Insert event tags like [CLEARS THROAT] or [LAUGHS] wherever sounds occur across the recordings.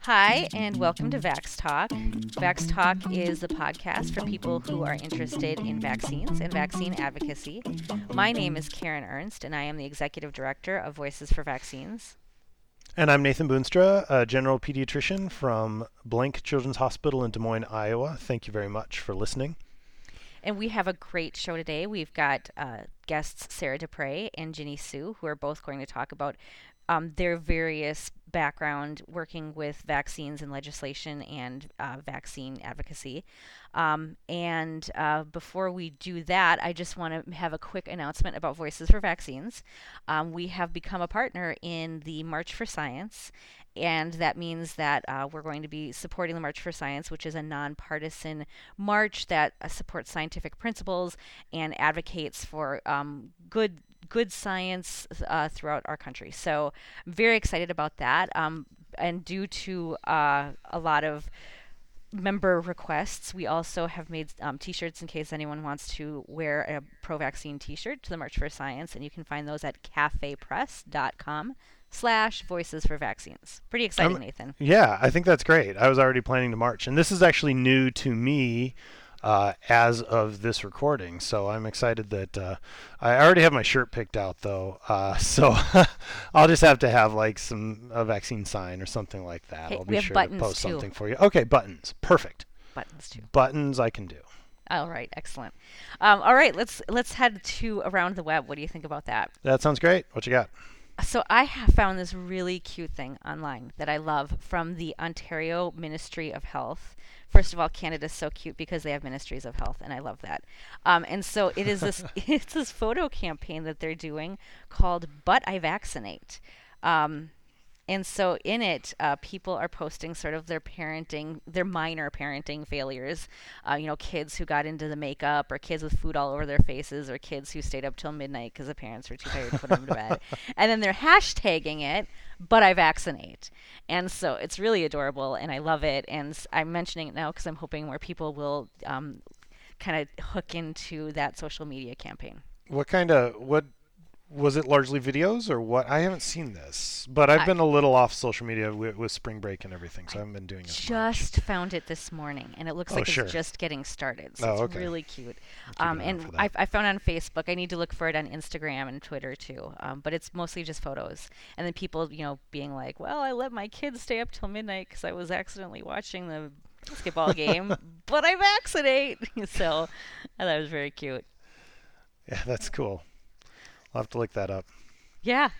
Hi, and welcome to Vax Talk. Vax Talk is a podcast for people who are interested in vaccines and vaccine advocacy. My name is Karen Ernst, and I am the executive director of Voices for Vaccines. And I'm Nathan Boonstra, a general pediatrician from Blank Children's Hospital in Des Moines, Iowa. Thank you very much for listening. And we have a great show today. We've got uh, guests Sarah Despres and Ginny Sue, who are both going to talk about um, their various background working with vaccines and legislation and uh, vaccine advocacy. Um, and uh, before we do that, I just want to have a quick announcement about Voices for Vaccines. Um, we have become a partner in the March for Science, and that means that uh, we're going to be supporting the March for Science, which is a nonpartisan march that uh, supports scientific principles and advocates for um, good good science uh, throughout our country. So I'm very excited about that. Um, and due to uh, a lot of member requests, we also have made um, t-shirts in case anyone wants to wear a pro-vaccine t-shirt to the March for Science, and you can find those at cafepress.com slash voices for vaccines. Pretty exciting, um, Nathan. Yeah, I think that's great. I was already planning to march, and this is actually new to me uh, as of this recording. So I'm excited that uh, I already have my shirt picked out though. Uh, [LAUGHS] so [LAUGHS] I'll just have to have like some a vaccine sign or something like that. Hey, I'll be sure to post too. something for you. Okay, buttons. Perfect. Buttons too. Buttons I can do. All right, excellent. Um, all right, let's let's head to around the web. What do you think about that? That sounds great. What you got? So I have found this really cute thing online that I love from the Ontario Ministry of Health. First of all, Canada's so cute because they have ministries of health, and I love that. Um, and so it is this [LAUGHS] it's this photo campaign that they're doing called "But I Vaccinate." Um, and so in it, uh, people are posting sort of their parenting, their minor parenting failures. Uh, you know, kids who got into the makeup, or kids with food all over their faces, or kids who stayed up till midnight because the parents were too tired to put them to bed. [LAUGHS] And then they're hashtagging it, but I vaccinate. And so it's really adorable, and I love it. And I'm mentioning it now because I'm hoping more people will um, kind of hook into that social media campaign. What kind of what was it largely videos or what? I haven't seen this, but I've I, been a little off social media with, with, spring break and everything, so I, haven't been doing it. Just found it this morning, and it looks oh, like sure. it's just getting started. So oh, it's okay. really cute. Um, and I, I, found on Facebook. I need to look for it on Instagram and Twitter too. Um, but it's mostly just photos, and then people, you know, being like, "Well, I let my kids stay up till midnight because I was accidentally watching the basketball [LAUGHS] game, but I vaccinate." [LAUGHS] so I thought it was very cute. Yeah, that's cool. I'll have to look that up. Yeah.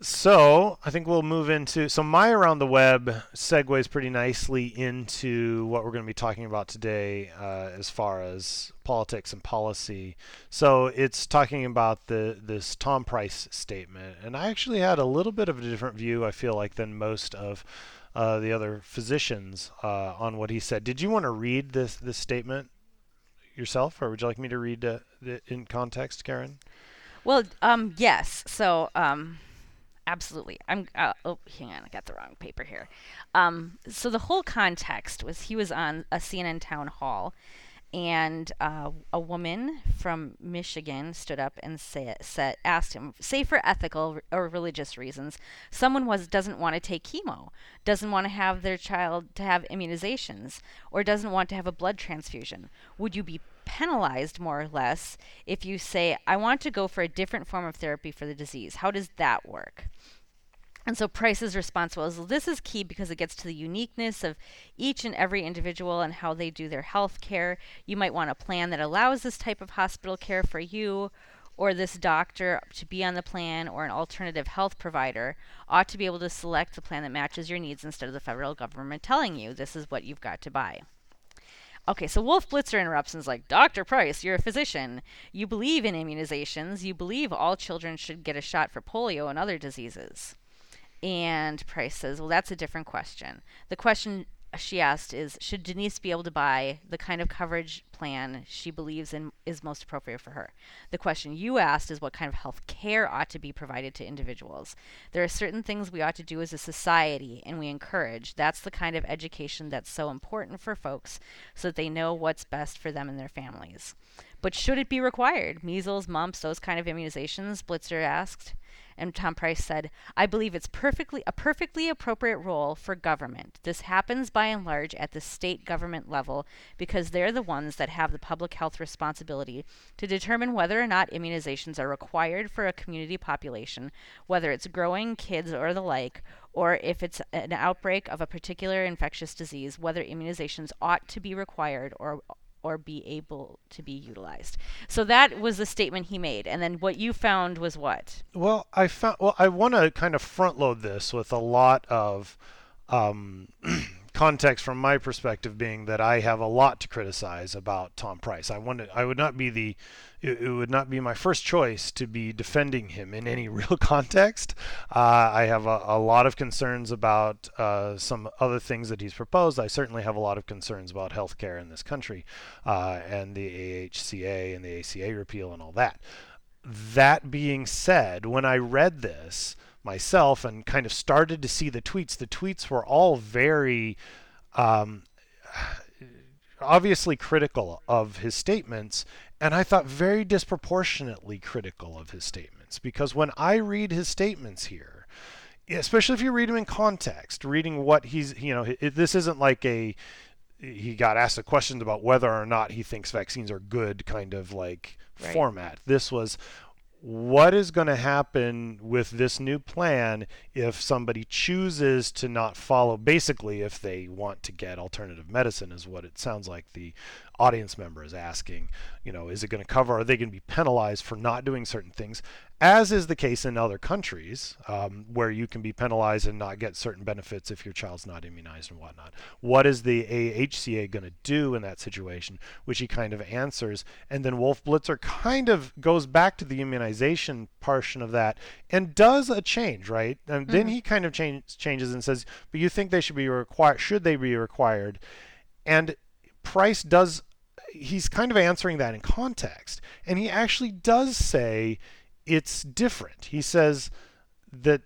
So I think we'll move into so my around the web segues pretty nicely into what we're going to be talking about today, uh, as far as politics and policy. So it's talking about the this Tom Price statement, and I actually had a little bit of a different view. I feel like than most of uh, the other physicians uh, on what he said. Did you want to read this this statement yourself, or would you like me to read uh, it in context, Karen? Well, um, yes. So, um, absolutely. I'm. Uh, oh, hang on. I got the wrong paper here. Um, so the whole context was he was on a CNN town hall, and uh, a woman from Michigan stood up and say, said, asked him, say for ethical or religious reasons, someone was doesn't want to take chemo, doesn't want to have their child to have immunizations, or doesn't want to have a blood transfusion. Would you be penalized more or less if you say, I want to go for a different form of therapy for the disease. How does that work? And so Price's response was, well, this is key because it gets to the uniqueness of each and every individual and how they do their health care. You might want a plan that allows this type of hospital care for you or this doctor to be on the plan or an alternative health provider ought to be able to select the plan that matches your needs instead of the federal government telling you this is what you've got to buy. Okay, so Wolf Blitzer interrupts and is like, Dr. Price, you're a physician. You believe in immunizations. You believe all children should get a shot for polio and other diseases. And Price says, Well, that's a different question. The question she asked is Should Denise be able to buy the kind of coverage plan she believes in is most appropriate for her? The question you asked is what kind of health care ought to be provided to individuals. There are certain things we ought to do as a society and we encourage. That's the kind of education that's so important for folks so that they know what's best for them and their families. But should it be required? Measles, mumps, those kind of immunizations? Blitzer asked. And Tom Price said, "I believe it's perfectly a perfectly appropriate role for government. This happens by and large at the state government level because they're the ones that have the public health responsibility to determine whether or not immunizations are required for a community population, whether it's growing kids or the like." Or if it's an outbreak of a particular infectious disease, whether immunizations ought to be required or or be able to be utilized. So that was the statement he made. And then what you found was what? Well, I found well I want to kind of front load this with a lot of um, [CLEARS THROAT] context from my perspective being that I have a lot to criticize about Tom Price. I wanted I would not be the it, it would not be my first choice to be defending him in any [LAUGHS] real context. Uh, I have a, a, lot of concerns about uh, some other things that he's proposed. I certainly have a lot of concerns about healthcare in this country uh, and the AHCA and the ACA repeal and all that. That being said, when I read this, myself and kind of started to see the tweets, the tweets were all very um, obviously critical of his statements, and I thought very disproportionately critical of his statements. Because when I read his statements here, especially if you read them in context, reading what he's, you know, it, this isn't like a he got asked a question about whether or not he thinks vaccines are good kind of like right. format. This was what is going to happen with this new plan if somebody chooses to not follow basically if they want to get alternative medicine is what it sounds like the audience member is asking. You know is it going to cover are they going to be penalized for not doing certain things as is the case in other countries um, where you can be penalized and not get certain benefits if your child's not immunized and whatnot. What is the AHCA going to do in that situation? Which he kind of answers. And then Wolf Blitzer kind of goes back to the immunization portion of that and does a change, right? And mm-hmm. then he kind of change, changes and says, but you think they should be required, should they be required? And Price does he's kind of answering that in context. And he actually does say it's different. He says that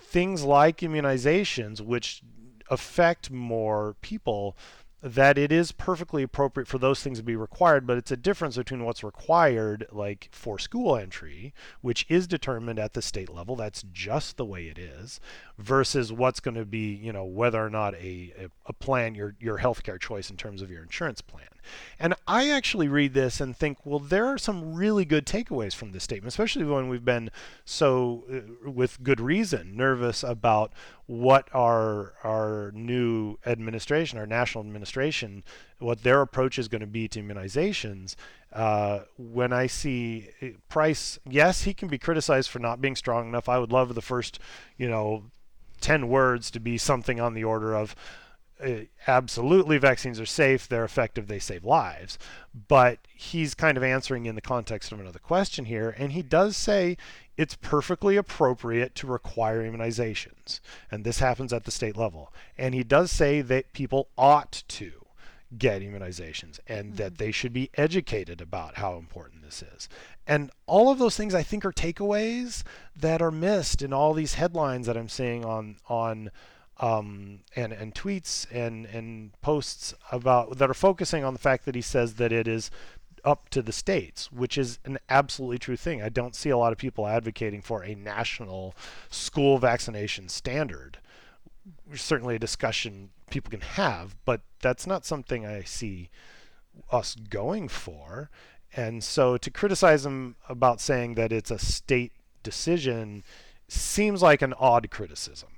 things like immunizations, which affect more people, that it is perfectly appropriate for those things to be required, but it's a difference between what's required, like for school entry, which is determined at the state level, that's just the way it is, versus what's going to be, you know, whether or not a, a, plan, your, your healthcare choice in terms of your insurance plan. And I actually read this and think, well, there are some really good takeaways from this statement, especially when we've been so, uh, with good reason, nervous about what our our new administration, our national administration, what their approach is going to be to immunizations. Uh, when I see uh, Price, yes, he can be criticized for not being strong enough. I would love the first, you know, ten words to be something on the order of absolutely vaccines are safe, they're effective, they save lives. But he's kind of answering in the context of another question here, and he does say it's perfectly appropriate to require immunizations, and this happens at the state level. And he does say that people ought to get immunizations and mm-hmm. that they should be educated about how important this is. And all of those things I think are takeaways that are missed in all these headlines that I'm seeing on on um, and and tweets and and posts about that are focusing on the fact that he says that it is up to the states, which is an absolutely true thing. I don't see a lot of people advocating for a national school vaccination standard. Certainly a discussion people can have, but that's not something I see us going for. And so to criticize him about saying that it's a state decision seems like an odd criticism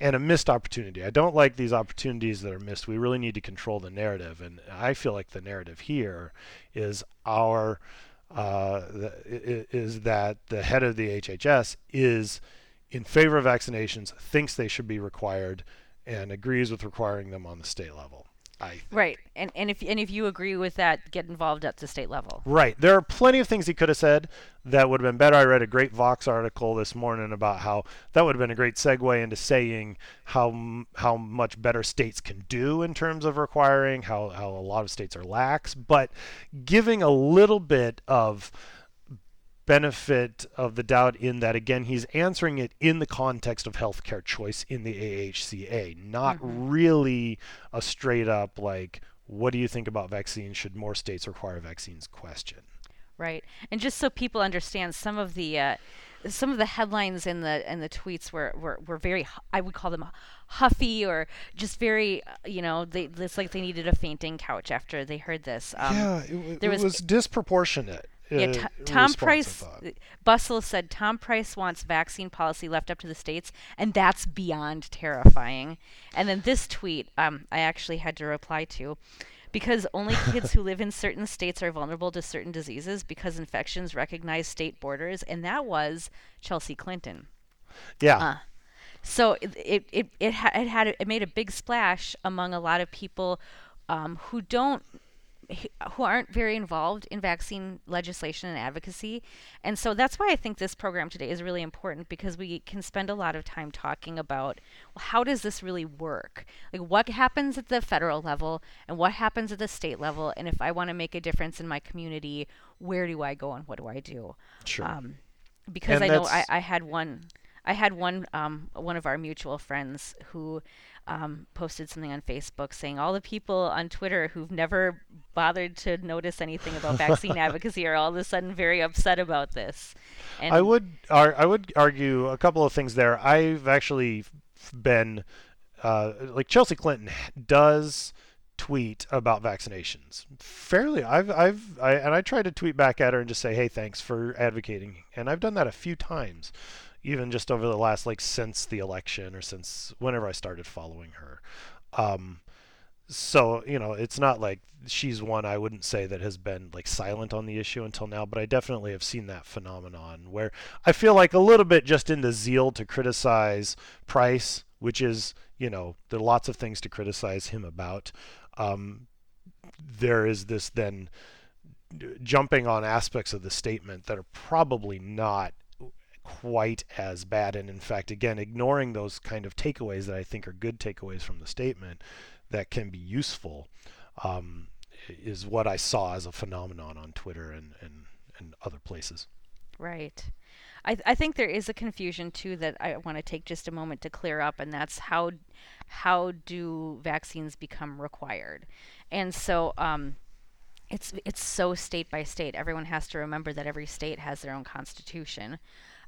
and a missed opportunity. I don't like these opportunities that are missed. We really need to control the narrative, and I feel like the narrative here is our uh, is that the head of the HHS is in favor of vaccinations, thinks they should be required, and agrees with requiring them on the state level. I right, and and if and if you agree with that, get involved at the state level. Right, there are plenty of things he could have said that would have been better. I read a great Vox article this morning about how that would have been a great segue into saying how how much better states can do in terms of requiring, how how a lot of states are lax, but giving a little bit of benefit of the doubt in that again he's answering it in the context of healthcare choice in the AHCA, not mm-hmm. really a straight up like what do you think about vaccines? Should more states require vaccines? Question. Right, and just so people understand, some of the uh, some of the headlines in the and the tweets were, were were very I would call them huffy or just very uh, you know they it's like they needed a fainting couch after they heard this. Um, yeah, it, there was, was disproportionate. Yeah, t- Tom Price, Bustle said Tom Price wants vaccine policy left up to the states, and that's beyond terrifying. And then this tweet, um, I actually had to reply to because only kids who [LAUGHS] live in certain states are vulnerable to certain diseases because infections recognize state borders, and that was Chelsea Clinton. Yeah. Uh, so it it it it, ha- it had it made a big splash among a lot of people um, who don't who aren't very involved in vaccine legislation and advocacy. And so that's why I think this program today is really important because we can spend a lot of time talking about well, how does this really work? Like what happens at the federal level and what happens at the state level? And if I want to make a difference in my community, where do I go and what do I do? Sure. Um, because and I know I, I had one I had one um, one of our mutual friends who um, posted something on Facebook saying all the people on Twitter who've never bothered to notice anything about [LAUGHS] vaccine advocacy are all of a sudden very upset about this. And I would ar- I would argue a couple of things there. I've actually been uh, like Chelsea Clinton does tweet about vaccinations fairly i've i've I, and i try to tweet back at her and just say hey thanks for advocating and i've done that a few times even just over the last like since the election or since whenever I started following her. Um, so you know, it's not like she's one I wouldn't say that has been like silent on the issue until now, but I definitely have seen that phenomenon where I feel like a little bit just in the zeal to criticize Price, which is you know there are lots of things to criticize him about. Um, there is this then jumping on aspects of the statement that are probably not quite as bad. And in fact, again, ignoring those kind of takeaways that I think are good takeaways from the statement that can be useful um, is what I saw as a phenomenon on Twitter and, and, and other places. Right. I, th- I think there is a confusion too that I want to take just a moment to clear up, and that's how how do vaccines become required? And so um, it's it's so state by state. Everyone has to remember that every state has their own constitution.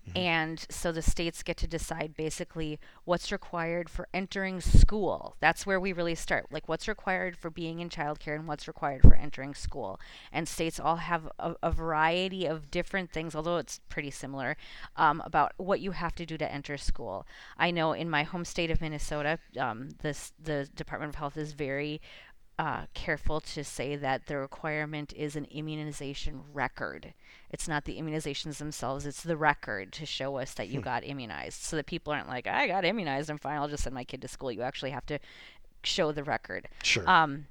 Mm-hmm. And so the states get to decide basically what's required for entering school. That's where we really start. Like what's required for being in childcare and what's required for entering school. And states all have a, a variety of different things, although it's pretty similar, um, about what you have to do to enter school. I know in my home state of Minnesota, um, this the Department of Health is very uh, careful to say that the requirement is an immunization record. It's not the immunizations themselves, it's the record to show us that you hmm. got immunized. So that people aren't like, I got immunized, I'm fine, I'll just send my kid to school. You actually have to show the record. Sure. Um,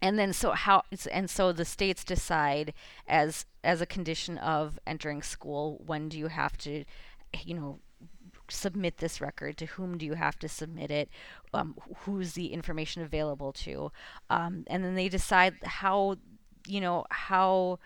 and then so how and so the states decide as as a condition of entering school when do you have to you know submit this record? To whom do you have to submit it? Um, who's the information available to? Um, and then they decide how, you know, how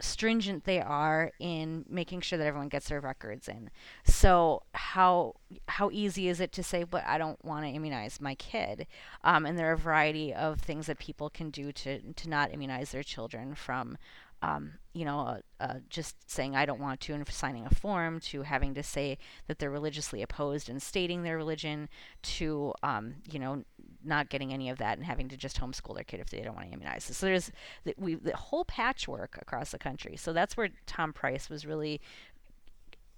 stringent they are in making sure that everyone gets their records in. So how how easy is it to say, but I don't want to immunize my kid? Um, and there are a variety of things that people can do to to not immunize their children from um, you know, uh, uh, just saying I don't want to and signing a form to having to say that they're religiously opposed and stating their religion to, um, you know, not getting any of that and having to just homeschool their kid if they don't want to immunize. So there's the, we, the whole patchwork across the country. So that's where Tom Price was really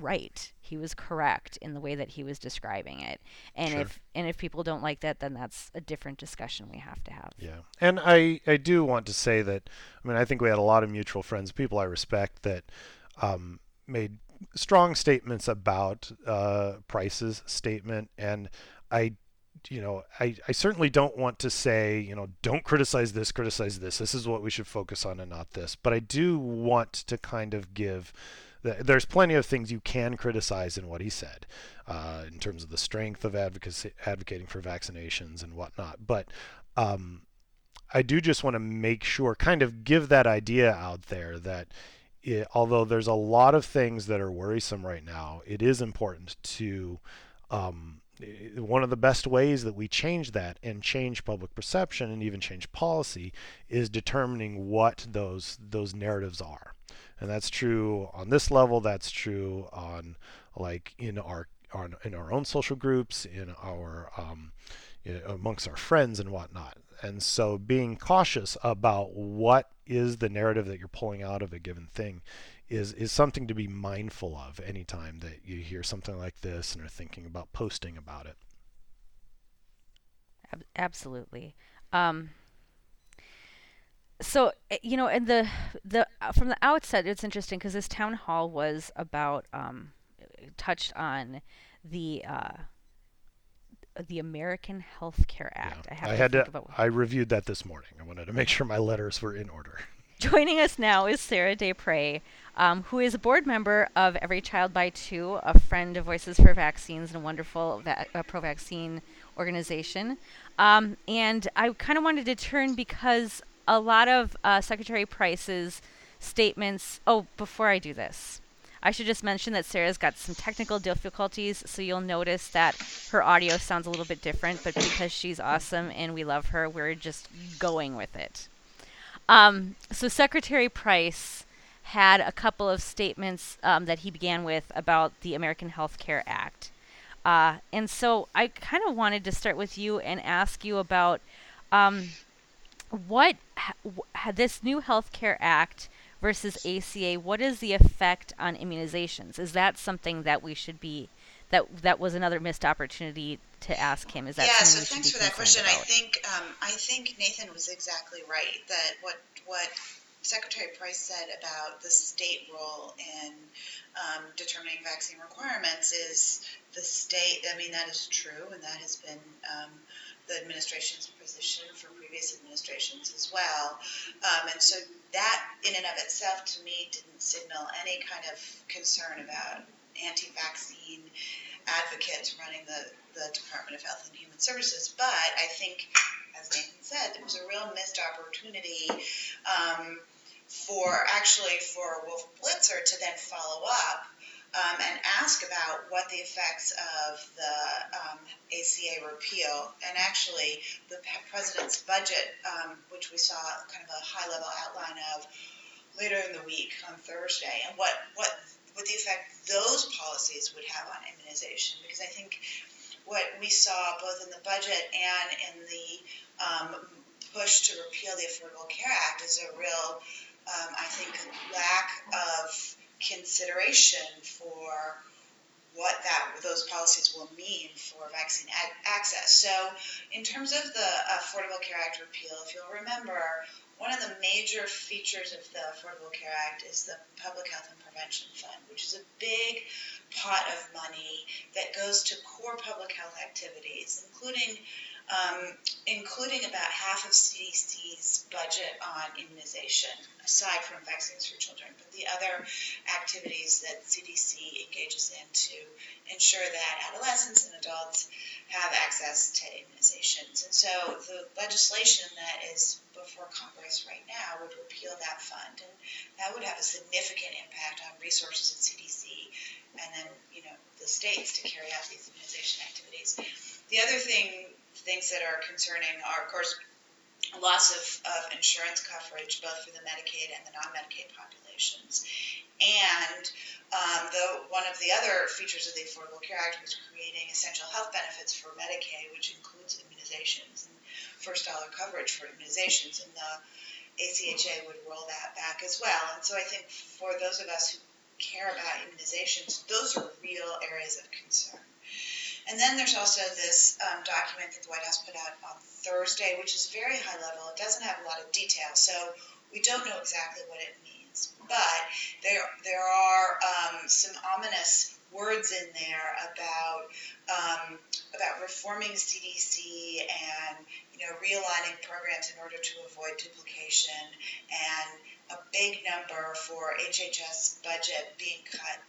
right. He was correct in the way that he was describing it. And sure. if and if people don't like that, then that's a different discussion we have to have. Yeah. And I I do want to say that I mean I think we had a lot of mutual friends, people I respect that um, made strong statements about uh, Price's statement, and I you know, I, I certainly don't want to say, you know, don't criticize this, criticize this. This is what we should focus on and not this. But I do want to kind of give there's plenty of things you can criticize in what he said, uh, in terms of the strength of advocacy, advocating for vaccinations and whatnot. But um, I do just want to make sure, kind of give that idea out there that it, although there's a lot of things that are worrisome right now, it is important to. Um, one of the best ways that we change that and change public perception and even change policy is determining what those those narratives are and that's true on this level. That's true on like in our on, in our own social groups, in our um, you know, amongst our friends and whatnot. And so being cautious about what is the narrative that you're pulling out of a given thing is is something to be mindful of anytime that you hear something like this and are thinking about posting about it. Absolutely. Um, so eh, you know, and the the uh, from the outset, it's interesting because this town hall was about um, touched on the uh, the American Health Care Act. Yeah. I, I had to. I reviewed that this morning. I wanted to make sure my letters were in order. [LAUGHS] Joining us now is Sarah Despres, um, who is a board member of Every Child by Two, a friend of Voices for Vaccines and a wonderful va- uh, pro-vaccine organization. Um, and I kind of wanted to turn because a lot of uh, Secretary Price's statements. Oh, before I do this, I should just mention that Sarah's got some technical difficulties, so you'll notice that her audio sounds a little bit different, but because she's awesome and we love her, we're just going with it. Um, so Secretary Price had a couple of statements um, that he began with about the American Health Care Act. Uh, and so I kind of wanted to start with you and ask you about um, what ha- this new Health Care Act versus ACA, what is the effect on immunizations? Is that something that we should be that that was another missed opportunity to ask him? Is that yeah? So thanks for that question. About? I think um, I think Nathan was exactly right that what what Secretary Price said about the state role in um, determining vaccine requirements is the state. I mean that is true, and that has been um, the administration's position for previous administrations as well. Um, and so that, in and of itself, to me, didn't signal any kind of concern about anti vaccine advocates running the, the Department of Health and Human Services. But I think, as Nathan said, it was a real missed opportunity. Um, for actually for Wolf Blitzer to then follow up um, and ask about what the effects of the um, ACA repeal and actually the president's budget, um, which we saw kind of a high level outline of later in the week on Thursday, and what, what, what the effect those policies would have on immunization. Because I think what we saw both in the budget and in the um, push to repeal the Affordable Care Act is a real, um, I think, lack of consideration for what that those policies will mean for vaccine access. So, in terms of the Affordable Care Act repeal, if you'll remember, one of the major features of the Affordable Care Act is the Public Health and Prevention Fund, which is a big pot of money that goes to core public health activities, including um, including about half of CDC's budget on immunization, aside from vaccines for children, but the other activities that CDC engages in to ensure that adolescents and adults have access to immunizations. And so the legislation that is before Congress right now would repeal that fund, and that would have a significant impact on resources at CDC and then, you know, the states to carry out these immunization activities. The other thing things that are concerning are, of course, loss of, of insurance coverage, both for the Medicaid and the non-Medicaid populations. And um, the, one of the other features of the Affordable Care Act was creating essential health benefits for Medicaid, which includes immunizations and first dollar coverage for immunizations. And the ACHA would roll that back as well. And so I think for those of us who care about immunizations, those are real areas of concern. And then there's also this um, document that the White House put out on Thursday, which is very high level. It doesn't have a lot of detail, so we don't know exactly what it means. But there, there are um, some ominous words in there about um, about reforming CDC and you know realigning programs in order to avoid duplication and a big number for HHS budget being cut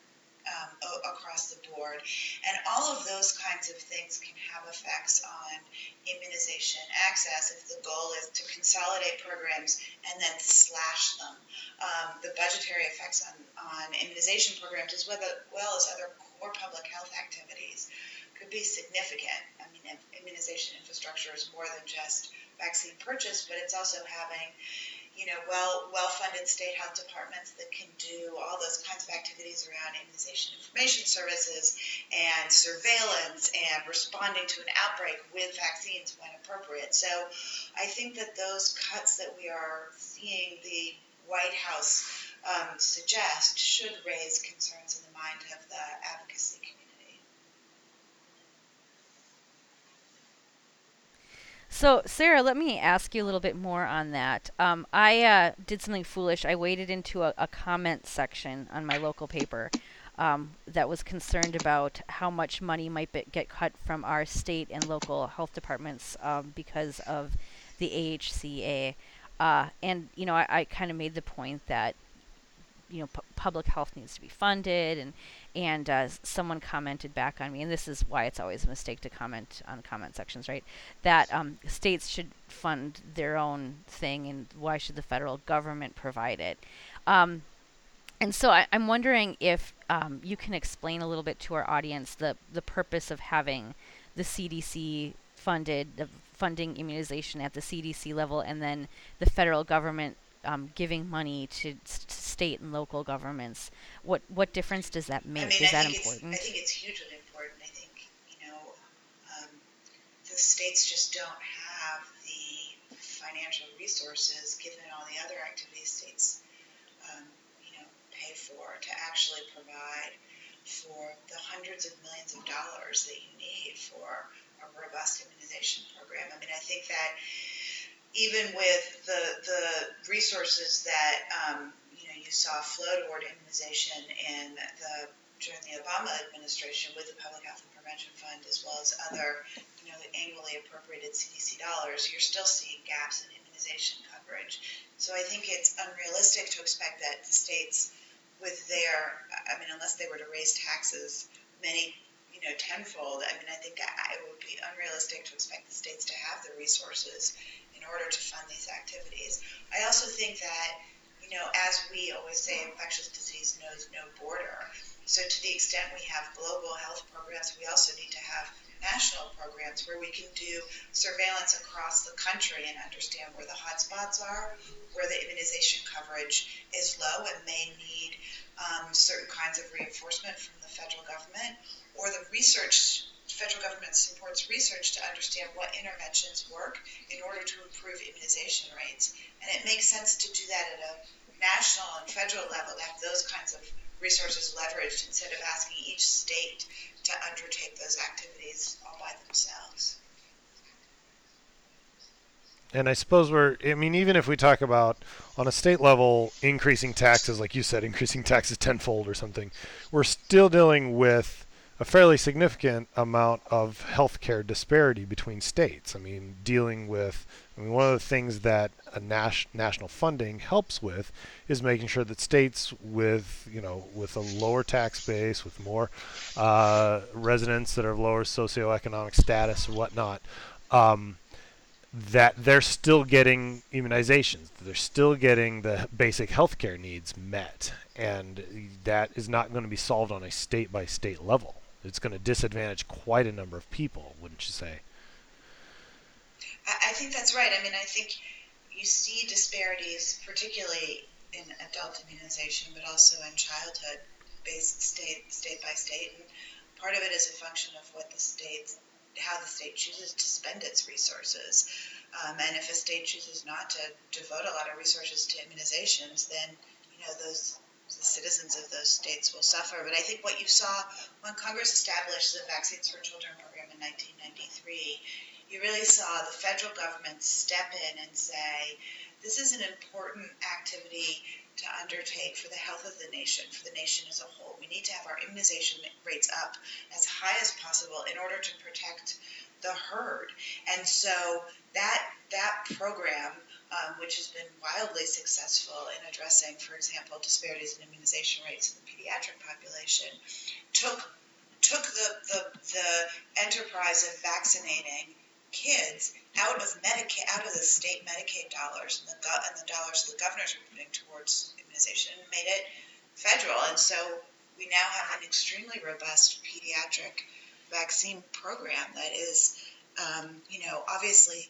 um, across the board. And all of those kinds of things can have effects on immunization access if the goal is to consolidate programs and then slash them. Um, the budgetary effects on, on immunization programs, as well, well as other core public health activities, could be significant. I mean, immunization infrastructure is more than just vaccine purchase, but it's also having you know, well well-funded state health departments that can do all those kinds of activities around immunization information services and surveillance and responding to an outbreak with vaccines when appropriate. So I think that those cuts that we are seeing the White House um, suggest should raise concerns in the mind of the advocacy community. So, Sarah, let me ask you a little bit more on that. Um, I uh, did something foolish. I waded into a, a comment section on my local paper um, that was concerned about how much money might be, get cut from our state and local health departments um, because of the AHCA. Uh, and, you know, I, I kind of made the point that you know, pu- public health needs to be funded, and and uh, someone commented back on me, and this is why it's always a mistake to comment on comment sections, right? That um, states should fund their own thing, and why should the federal government provide it? Um, and so I, am wondering if um, you can explain a little bit to our audience the the purpose of having the CDC funded, the funding immunization at the CDC level, and then the federal government um, giving money to s- state and local governments. What what difference does that make? I mean, Is I that important? I think it's hugely important. I think you know um, the states just don't have the financial resources, given all the other activities states um, you know pay for, to actually provide for the hundreds of millions of dollars that you need for a robust immunization program. I mean, I think that even with the the resources that um, you know you saw flow toward immunization in the during the Obama administration with the Public Health and Prevention Fund as well as other you know annually appropriated CDC dollars, you're still seeing gaps in immunization coverage. So I think it's unrealistic to expect that the states with their I mean unless they were to raise taxes many you know tenfold, I mean I think it would be unrealistic to expect the states to have the resources in order to fund these activities. I also think that, you know, as we always say, infectious disease knows no border. So to the extent we have global health programs, we also need to have national programs where we can do surveillance across the country and understand where the hotspots are, where the immunization coverage is low and may need um, certain kinds of reinforcement from the federal government, or the research federal government supports research to understand what interventions work in order to improve immunization rates. And it makes sense to do that at a national and federal level, to have those kinds of resources leveraged instead of asking each state to undertake those activities all by themselves. And I suppose we're, I mean, even if we talk about on a state level increasing taxes, like you said, increasing taxes tenfold or something, we're still dealing with a fairly significant amount of healthcare disparity between states. I mean, dealing with, I mean, one of the things that a nas- national funding helps with is making sure that states with, you know, with a lower tax base, with more uh, residents that are of lower socioeconomic status or whatnot, um, that they're still getting immunizations. They're still getting the basic healthcare needs met. And that is not going to be solved on a state by state level it's going to disadvantage quite a number of people, wouldn't you say? I, think that's right. I mean, I think you see disparities, particularly in adult immunization, but also in childhood, based state state by state, and part of it is a function of what the state, how the state chooses to spend its resources. Um, and if a state chooses not to devote a lot of resources to immunizations, then you know those the citizens of those states will suffer. But I think what you saw when Congress established the Vaccines for Children program in 1993, you really saw the federal government step in and say, this is an important activity to undertake for the health of the nation, for the nation as a whole. We need to have our immunization rates up as high as possible in order to protect the herd. And so that that program um, which has been wildly successful in addressing, for example, disparities in immunization rates in the pediatric population, took took the, the, the enterprise of vaccinating kids out of Medicaid, out of the state Medicaid dollars and the, and the dollars the governors were putting towards immunization and made it federal. And so we now have an extremely robust pediatric vaccine program that is, um, you know, obviously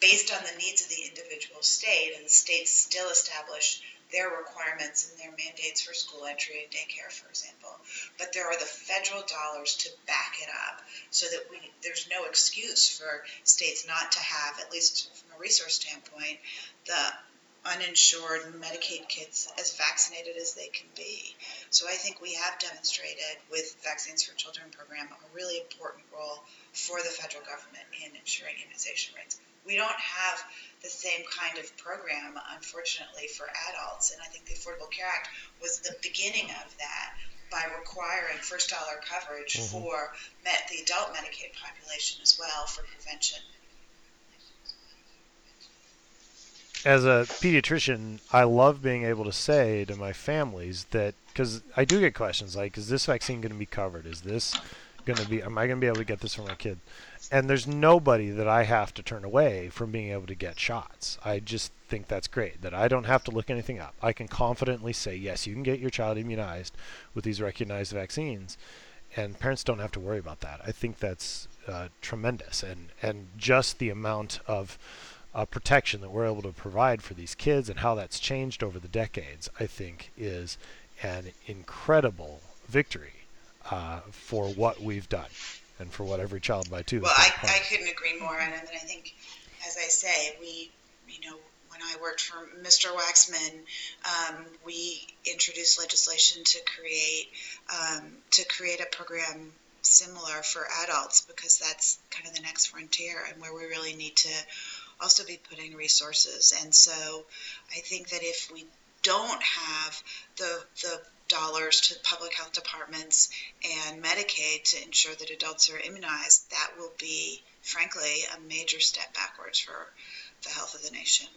based on the needs of the individual state, and the states still establish their requirements and their mandates for school entry and daycare, for example. But there are the federal dollars to back it up so that we, there's no excuse for states not to have, at least from a resource standpoint, the uninsured Medicaid kids as vaccinated as they can be. So I think we have demonstrated with Vaccines for Children program a really important role for the federal government in ensuring immunization rates. We don't have the same kind of program, unfortunately, for adults. And I think the Affordable Care Act was the beginning of that by requiring first dollar coverage mm-hmm. for met the adult Medicaid population as well for prevention. As a pediatrician, I love being able to say to my families that because I do get questions like, "Is this vaccine going to be covered? Is this going to be? Am I going to be able to get this for my kid?" and there's nobody that I have to turn away from being able to get shots. I just think that's great that I don't have to look anything up. I can confidently say, yes, you can get your child immunized with these recognized vaccines, and parents don't have to worry about that. I think that's uh, tremendous, and and just the amount of uh, protection that we're able to provide for these kids and how that's changed over the decades, I think, is an incredible victory uh, for what we've done and for what every child by two. Well, I, I couldn't agree more. And I mean, I think, as I say, we, you know, when I worked for Mr. Waxman, um, we introduced legislation to create um, to create a program similar for adults because that's kind of the next frontier and where we really need to also be putting resources. And so, I think that if we don't have the the dollars to public health departments and Medicaid to ensure that adults are immunized, that will be, frankly, a major step backwards for the health of the nation.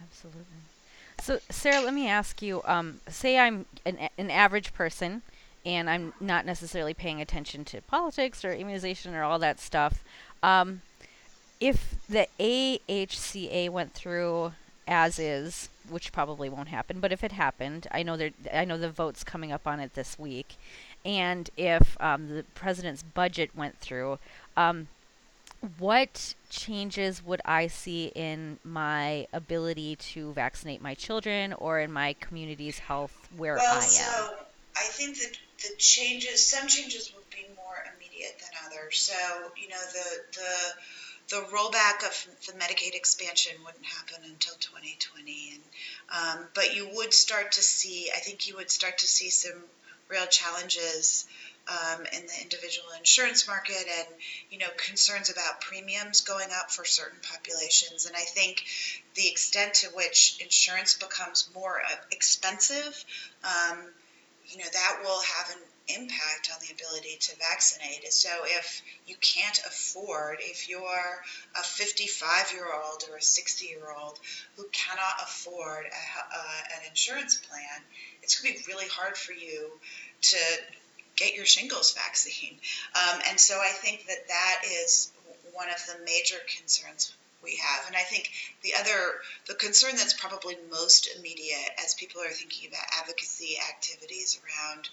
Absolutely. So, Sarah, let me ask you um, say I'm an, an average person and I'm not necessarily paying attention to politics or immunization or all that stuff. Um, if the AHCA went through as is, which probably won't happen, but if it happened, I know there, I know the vote's coming up on it this week, and if um, the president's budget went through, um, what changes would I see in my ability to vaccinate my children or in my community's health where well, I am? So I think that the changes, some changes would be more immediate than others. So you know the the the rollback of the Medicaid expansion wouldn't happen until 2020, and um, but you would start to see. I think you would start to see some real challenges um, in the individual insurance market, and you know concerns about premiums going up for certain populations. And I think the extent to which insurance becomes more uh, expensive, um, you know, that will have an impact on the ability to vaccinate. So if you can't afford, if you're a 55 year old or a 60 year old who cannot afford a, a, an insurance plan, it's going to be really hard for you to get your shingles vaccine. Um, and so I think that that is one of the major concerns we have. And I think the other, the concern that's probably most immediate as people are thinking about advocacy activities around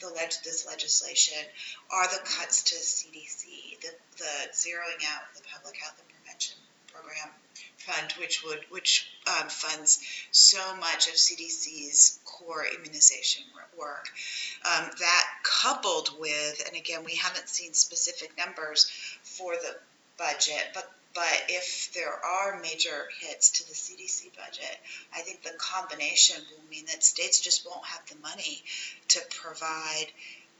the leg- this legislation are the cuts to CDC, the, the zeroing out of the Public Health and Prevention Program Fund, which would which um, funds so much of CDC's core immunization work. Um, that coupled with, and again, we haven't seen specific numbers for the budget, but but if there are major hits to the CDC budget, I think the combination will mean that states just won't have the money to provide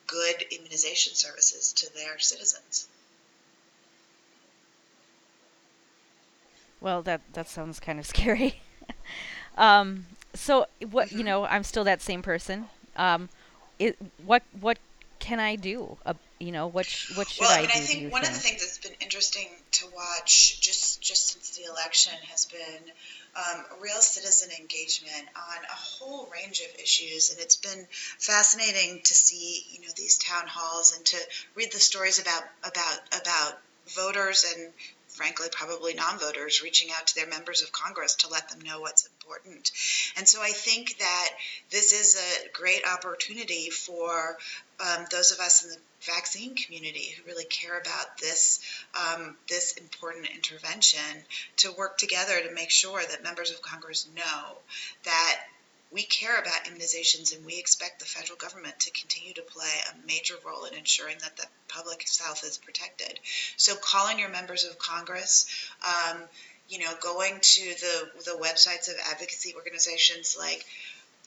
good immunization services to their citizens. Well, that that sounds kind of [LAUGHS] scary. um, so what mm-hmm. you know, I'm still that same person. Um, it, what what can I do? Uh, you know, what sh- what should well, I, I mean, do? I think one think? of the things that's been interesting to watch just just since the election has been um, real citizen engagement on a whole range of issues, and it's been fascinating to see you know these town halls and to read the stories about about about voters and frankly, probably non voters reaching out to their members of Congress to let them know what's important. And so I think that this is a great opportunity for um, those of us in the vaccine community who really care about this um, this important intervention to work together to make sure that members of Congress know that we care about immunizations and we expect the federal government to continue to play a major role in ensuring that the public health is protected. So, calling your members of Congress, um, you know, going to the the websites of advocacy organizations like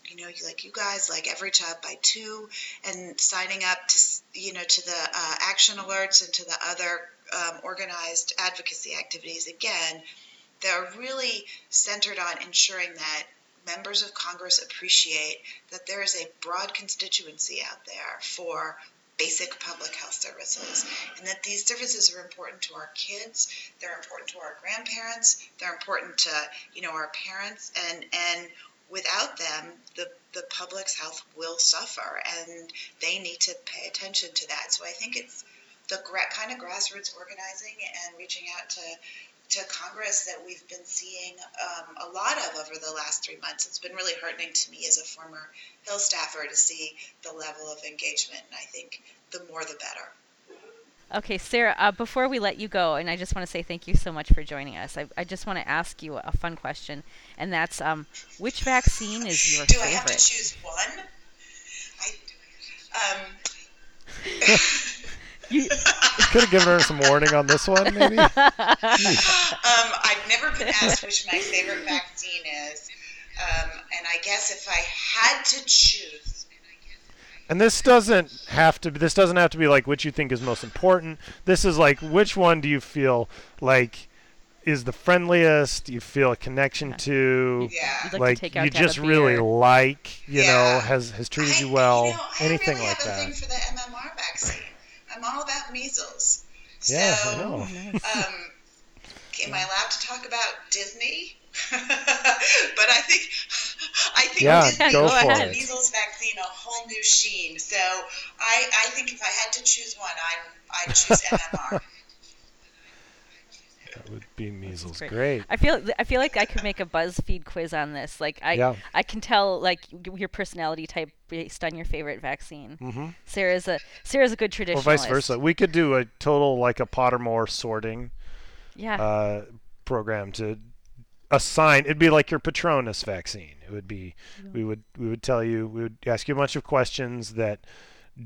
you know, like you guys, like every child by two, and signing up to, you know, to the uh, action alerts and to the other um, organized advocacy activities. Again, they're really centered on ensuring that members of Congress appreciate that there is a broad constituency out there for basic public health services and that these services are important to our kids they're important to our grandparents they're important to you know our parents and and without them, the, the public's health will suffer, and they need to pay attention to that. So I think it's the gra- kind of grassroots organizing and reaching out to to Congress that we've been seeing um, a lot of over the last three months. It's been really heartening to me as a former Hill staffer to see the level of engagement, and I think the more the better. Okay, Sarah, uh, before we let you go, and I just want to say thank you so much for joining us. I, I just want to ask you a fun question, and that's um, which vaccine is your Do favorite? Do I have to choose one? I, um, [LAUGHS] you could have given her some warning on this one, maybe. [LAUGHS] um, I've never been asked which my favorite vaccine is, um, and I guess if I had to choose, and this doesn't have to. This doesn't have to be like which you think is most important. This is like which one do you feel like is the friendliest? You feel a connection to? Yeah. like, like to you just really like. You yeah. know, has has treated I, you well. You know, anything really like have that. I'm all about measles. So, yeah, I know. um, am I allowed to talk about Disney? [LAUGHS] but I think I think yeah, Disney go gives for the it. measles vaccine a whole new sheen. So I, I think if I had to choose one, I I'd choose MMR. [LAUGHS] That would be measles. Great. Great. I feel I feel like I could make a BuzzFeed quiz on this. Like I Yeah. I can tell like your personality type based on your favorite vaccine. Mm-hmm. Sarah's a Sarah's a good traditionalist. Or vice versa. We could do a total like a Pottermore sorting Yeah. uh, program to assign. It'd be like your Patronus vaccine. It would be. We would we would tell you. We would ask you a bunch of questions that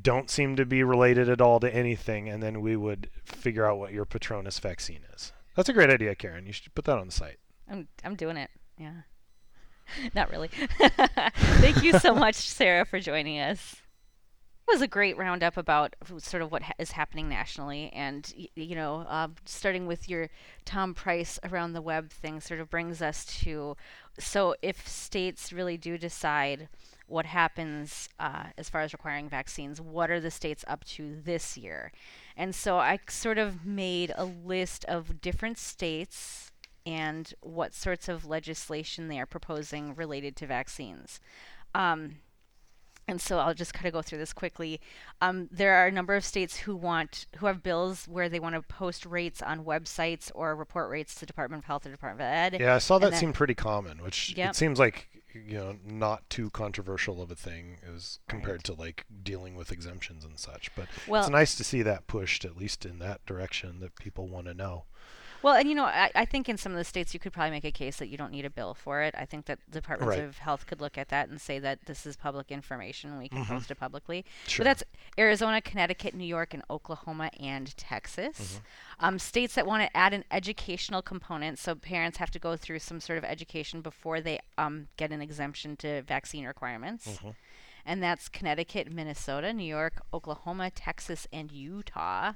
don't seem to be related at all to anything, and then we would figure out what your Patronus vaccine is. That's a great idea, Karen. You should put that on the site. I'm I'm doing it. Yeah. [LAUGHS] Not really. [LAUGHS] Thank you so much, Sarah, for joining us. It was a great roundup about sort of what ha- is happening nationally, and y- you know, uh, starting with your Tom Price around the web thing, sort of brings us to. So, if states really do decide what happens uh, as far as requiring vaccines, what are the states up to this year? And so, I sort of made a list of different states and what sorts of legislation they are proposing related to vaccines. Um, and so I'll just kind of go through this quickly. Um, there are a number of states who want who have bills where they want to post rates on websites or report rates to Department of Health or Department of Ed. Yeah, I saw that seem pretty common, which Yep. it seems like you know not too controversial of a thing as compared to like dealing with exemptions and such. But Well- it's nice to see that pushed at least in that direction that people want to know. Well, and you know, I, I think in some of the states you could probably make a case that you don't need a bill for it. I think that departments Right. of health could look at that and say that this is public information and we can post it publicly. Mm-hmm. Sure. But that's Arizona, Connecticut, New York, and Oklahoma and Texas. Mm-hmm. Um, states that want to add an educational component, so parents have to go through some sort of education before they um, get an exemption to vaccine requirements. Mm-hmm. And that's Connecticut, Minnesota, New York, Oklahoma, Texas, and Utah.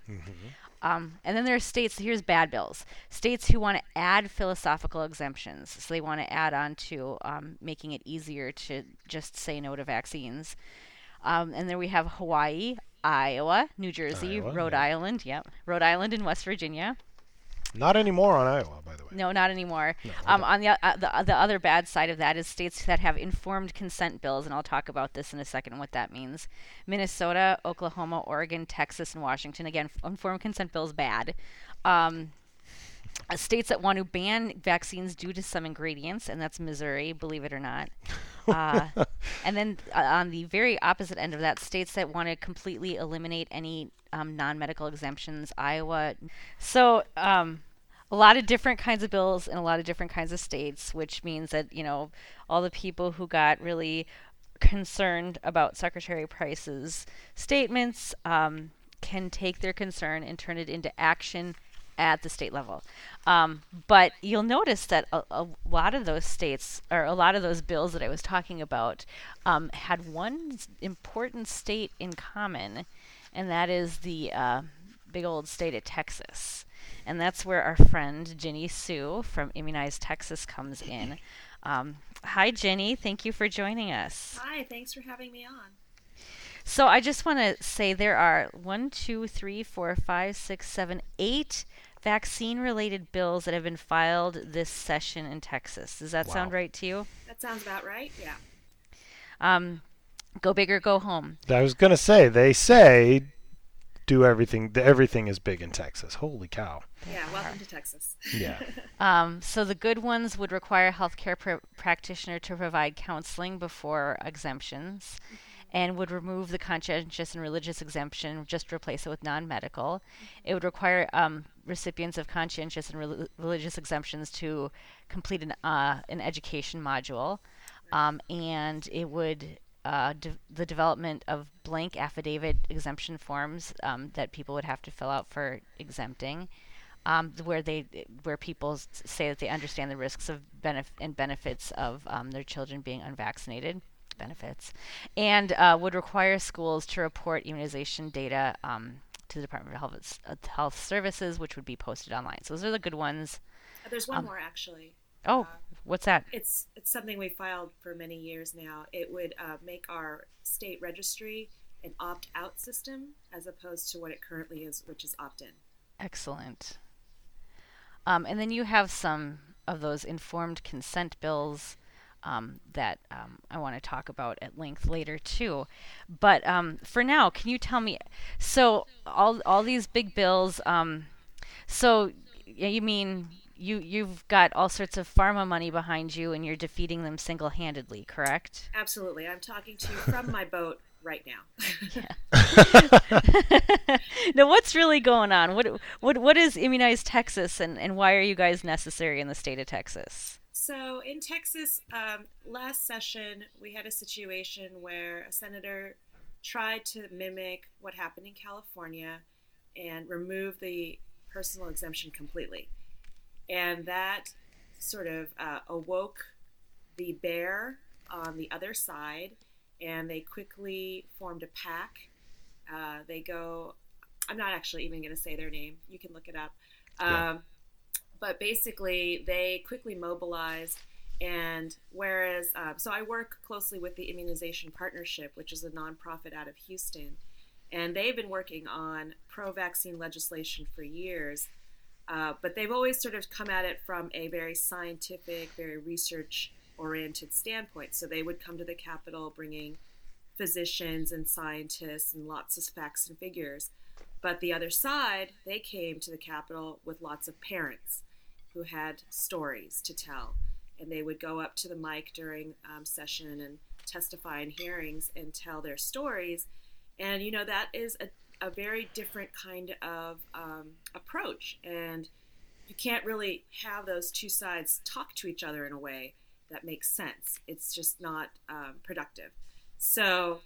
Um, and then there are states, here's bad bills. States who want to add philosophical exemptions. So they want to add on to um, making it easier to just say no to vaccines. Um, and then we have Hawaii, Iowa, New Jersey, Iowa, Rhode yeah. Island, yep, Rhode Island and West Virginia. Not anymore on Iowa, by the way. No, not anymore. No, um, on the, uh, the the other bad side of that is states that have informed consent bills, and I'll talk about this in a second what that means. Minnesota, Oklahoma, Oregon, Texas, and Washington. Again, informed consent bills bad. Um, uh, states that want to ban vaccines due to some ingredients, and that's Missouri, believe it or not. Uh, [LAUGHS] and then uh, on the very opposite end of that, states that want to completely eliminate any um, non medical exemptions, Iowa. So, um, a lot of different kinds of bills in a lot of different kinds of states, which means that, you know, all the people who got really concerned about Secretary Price's statements um, can take their concern and turn it into action at the state level. Um, but you'll notice that a, a, lot of those states, or a lot of those bills that I was talking about, um, had one important state in common, and that is the uh, big old state of Texas. And that's where our friend Jinny Suh from Immunize Texas comes in. Um, hi, Jinny. Thank you for joining us. Hi, thanks for having me on. So I just want to say there are one, two, three, four, five, six, seven, eight vaccine related bills that have been filed this session in Texas. Does that wow. sound right to you? That sounds about right, yeah. Um, go big or go home. I was going to say, they say do everything, everything is big in Texas. Holy cow. Yeah, welcome to Texas. yeah. [LAUGHS] Um, so the good ones would require a healthcare pr- practitioner to provide counseling before exemptions. And would remove the conscientious and religious exemption, just replace it with non medical. It would require um, recipients of conscientious and re- religious exemptions to complete an, uh, an education module, um, and it would uh, de- the development of blank affidavit exemption forms um, that people would have to fill out for exempting, um, where they where people say that they understand the risks of benef- and benefits of um, their children being unvaccinated benefits, and uh, would require schools to report immunization data um, to the Department of Health, uh, Health, Services, which would be posted online. So those are the good ones. Uh, there's one um, more actually. Oh, uh, what's that? It's it's something we filed for many years now. It would uh, make our state registry an opt-out system as opposed to what it currently is, which is opt-in. Excellent. Um, and then you have some of those informed consent bills um, that um, I want to talk about at length later too. But um, for now, can you tell me? So all all these big bills. Um, so you mean you you've got all sorts of pharma money behind you, and you're defeating them single handedly, correct? Absolutely. I'm talking to you from my boat right now. [LAUGHS] now, what's really going on? What what what is Immunize Texas, and and why are you guys necessary in the state of Texas? So in Texas, um, last session, we had a situation where a senator tried to mimic what happened in California and remove the personal exemption completely. And that sort of uh, awoke the bear on the other side, and they quickly formed a pack. Uh, they go, I'm not actually even going to say their name, you can look it up. Um, but basically they quickly mobilized and whereas um, so i work closely with the immunization partnership which is a nonprofit out of houston and they've been working on pro-vaccine legislation for years uh, but they've always sort of come at it from a very scientific very research oriented standpoint. So they would come to the capitol bringing physicians and scientists and lots of facts and figures but the other side they came to the capitol with lots of parents who had stories to tell. And they would go up to the mic during um, session and testify in hearings and tell their stories. And, you know, that is a, a very different kind of um, approach. And you can't really have those two sides talk to each other in a way that makes sense. It's just not um, productive. So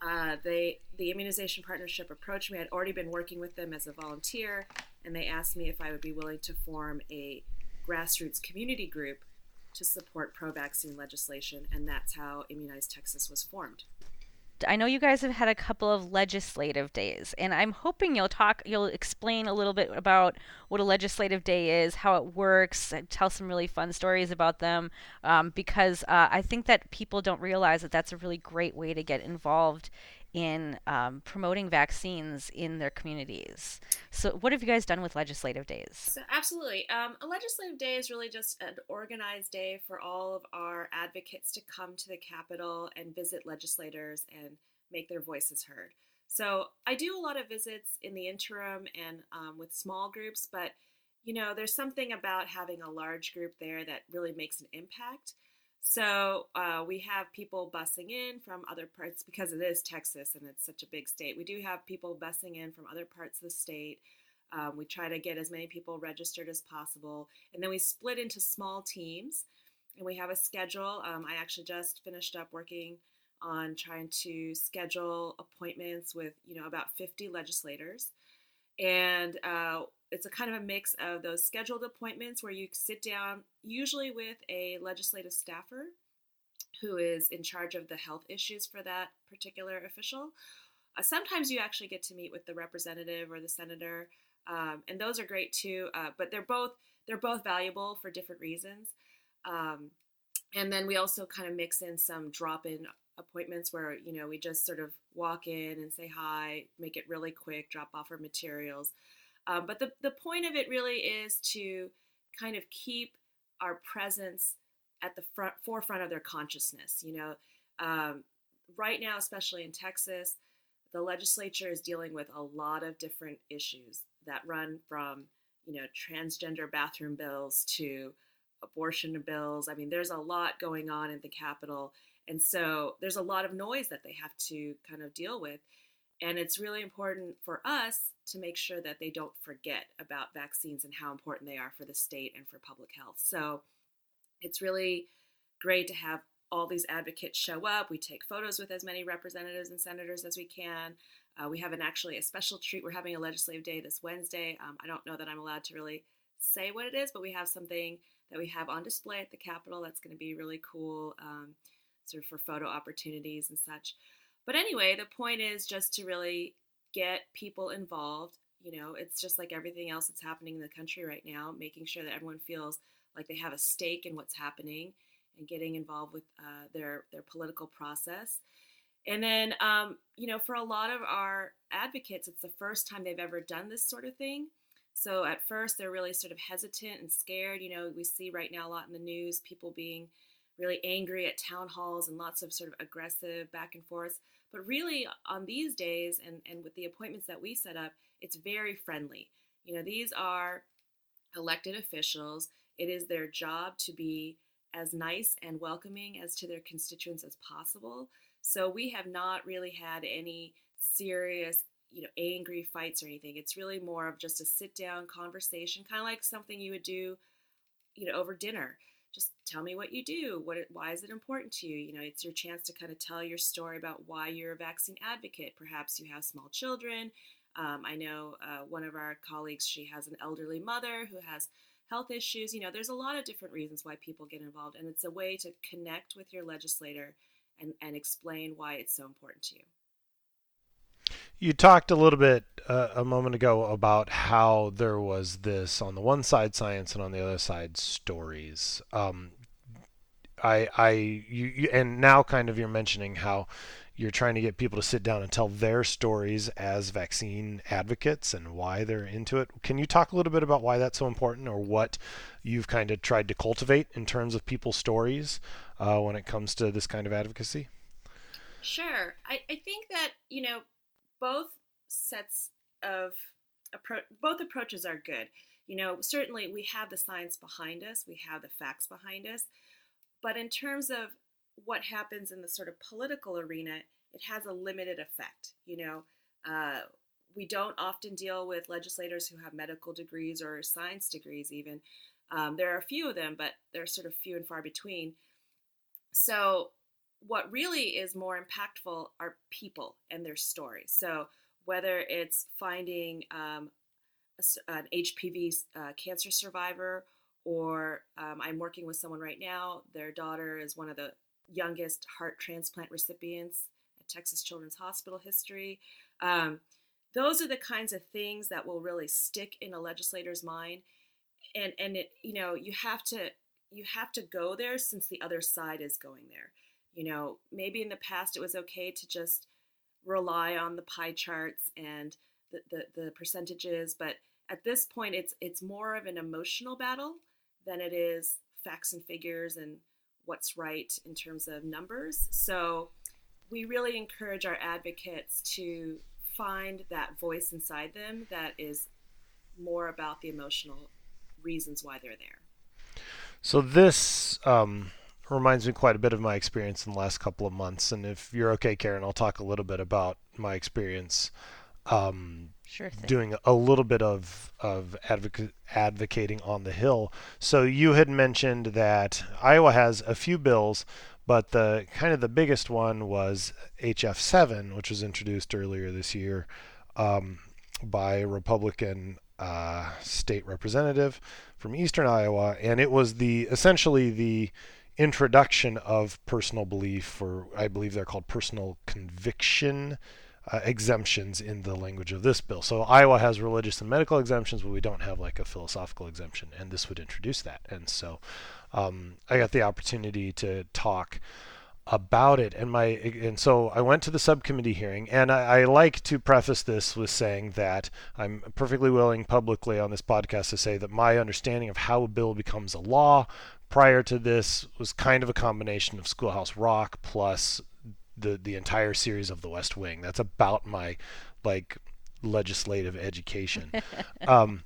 uh, they, the immunization partnership approached me. I'd already been working with them as a volunteer and they asked me if I would be willing to form a grassroots community group to support pro vaccine legislation, and that's how Immunize Texas was formed. I know you guys have had a couple of legislative days, and I'm hoping you'll talk, you'll explain a little bit about what a legislative day is, how it works, tell some really fun stories about them, um, because uh, I think that people don't realize that that's a really great way to get involved in um, promoting vaccines in their communities. So, what have you guys done with legislative days? So, absolutely. Um, a legislative day is really just an organized day for all of our advocates to come to the Capitol and visit legislators and make their voices heard. So, I do a lot of visits in the interim and um, with small groups, but you know, there's something about having a large group there that really makes an impact. So uh, we have people busing in from other parts because it is Texas and it's such a big state. We do have people busing in from other parts of the state. Um, we try to get as many people registered as possible, and then we split into small teams, and we have a schedule. Um, I actually just finished up working on trying to schedule appointments with you know about 50 legislators, and uh, it's a kind of a mix of those scheduled appointments where you sit down, usually with a legislative staffer who is in charge of the health issues for that particular official. Uh, sometimes you actually get to meet with the representative or the senator, um, and those are great too. Uh, but they're both they're both valuable for different reasons. Um, and then we also kind of mix in some drop-in appointments where you know we just sort of walk in and say hi, make it really quick, drop off our materials. Um, but the, the point of it really is to kind of keep our presence at the front, forefront of their consciousness. You know, um, right now, especially in Texas, the legislature is dealing with a lot of different issues that run from, you know, transgender bathroom bills to abortion bills. I mean, there's a lot going on in the Capitol. And so there's a lot of noise that they have to kind of deal with. And it's really important for us to make sure that they don't forget about vaccines and how important they are for the state and for public health. So it's really great to have all these advocates show up. We take photos with as many representatives and senators as we can. Uh, we have an actually a special treat. We're having a legislative day this Wednesday. Um, I don't know that I'm allowed to really say what it is, but we have something that we have on display at the Capitol that's going to be really cool, um, sort of for photo opportunities and such. But anyway, the point is just to really get people involved. You know, it's just like everything else that's happening in the country right now, making sure that everyone feels like they have a stake in what's happening and getting involved with uh, their their political process. And then, um, you know, for a lot of our advocates, it's the first time they've ever done this sort of thing. So at first, they're really sort of hesitant and scared. You know, we see right now a lot in the news people being really angry at town halls and lots of sort of aggressive back and forth. But really, on these days and, and with the appointments that we set up, it's very friendly. You know, these are elected officials. It is their job to be as nice and welcoming as to their constituents as possible. So we have not really had any serious, you know, angry fights or anything. It's really more of just a sit down conversation, kind of like something you would do, you know, over dinner just tell me what you do. What why is it important to you? You know, it's your chance to kind of tell your story about why you're a vaccine advocate. Perhaps you have small children. Um, I know uh, one of our colleagues, she has an elderly mother who has health issues. You know, there's a lot of different reasons why people get involved, and it's a way to connect with your legislator and, and explain why it's so important to you. You talked a little bit uh, a moment ago about how there was this on the one side science and on the other side stories. Um, I, I, you, you, and now kind of you're mentioning how you're trying to get people to sit down and tell their stories as vaccine advocates and why they're into it. Can you talk a little bit about why that's so important or what you've kind of tried to cultivate in terms of people's stories uh, when it comes to this kind of advocacy? Sure. I, I think that, you know, both sets of appro- both approaches are good. You know, certainly we have the science behind us, we have the facts behind us, but in terms of what happens in the sort of political arena, it has a limited effect. You know, uh, we don't often deal with legislators who have medical degrees or science degrees, even. Um, there are a few of them, but they're sort of few and far between. So what really is more impactful are people and their stories. So whether it's finding um, an HPV uh, cancer survivor, or um, I'm working with someone right now, their daughter is one of the youngest heart transplant recipients at Texas Children's Hospital history. Um, those are the kinds of things that will really stick in a legislator's mind, and and it you know you have to you have to go there since the other side is going there. You know, maybe in the past it was okay to just rely on the pie charts and the, the, the percentages, but at this point it's it's more of an emotional battle than it is facts and figures and what's right in terms of numbers. So we really encourage our advocates to find that voice inside them that is more about the emotional reasons why they're there. So this um, reminds me quite a bit of my experience in the last couple of months. And if you're okay, Karen, I'll talk a little bit about my experience um, Sure thing. doing a little bit of of advoca- advocating on the Hill. So you had mentioned that Iowa has a few bills, but the kind of the biggest one was HF 7, which was introduced earlier this year um, by a Republican uh, state representative from Eastern Iowa, and it was the essentially the introduction of personal belief, or I believe they're called personal conviction uh, exemptions in the language of this bill. So Iowa has religious and medical exemptions, but we don't have like a philosophical exemption, and this would introduce that. And so um, I got the opportunity to talk about it and my and so I went to the subcommittee hearing and I, I, like to preface this with saying that I'm perfectly willing publicly on this podcast to say that my understanding of how a bill becomes a law prior to this was kind of a combination of Schoolhouse Rock plus the the entire series of The West Wing. That's about my like legislative education. [LAUGHS] um,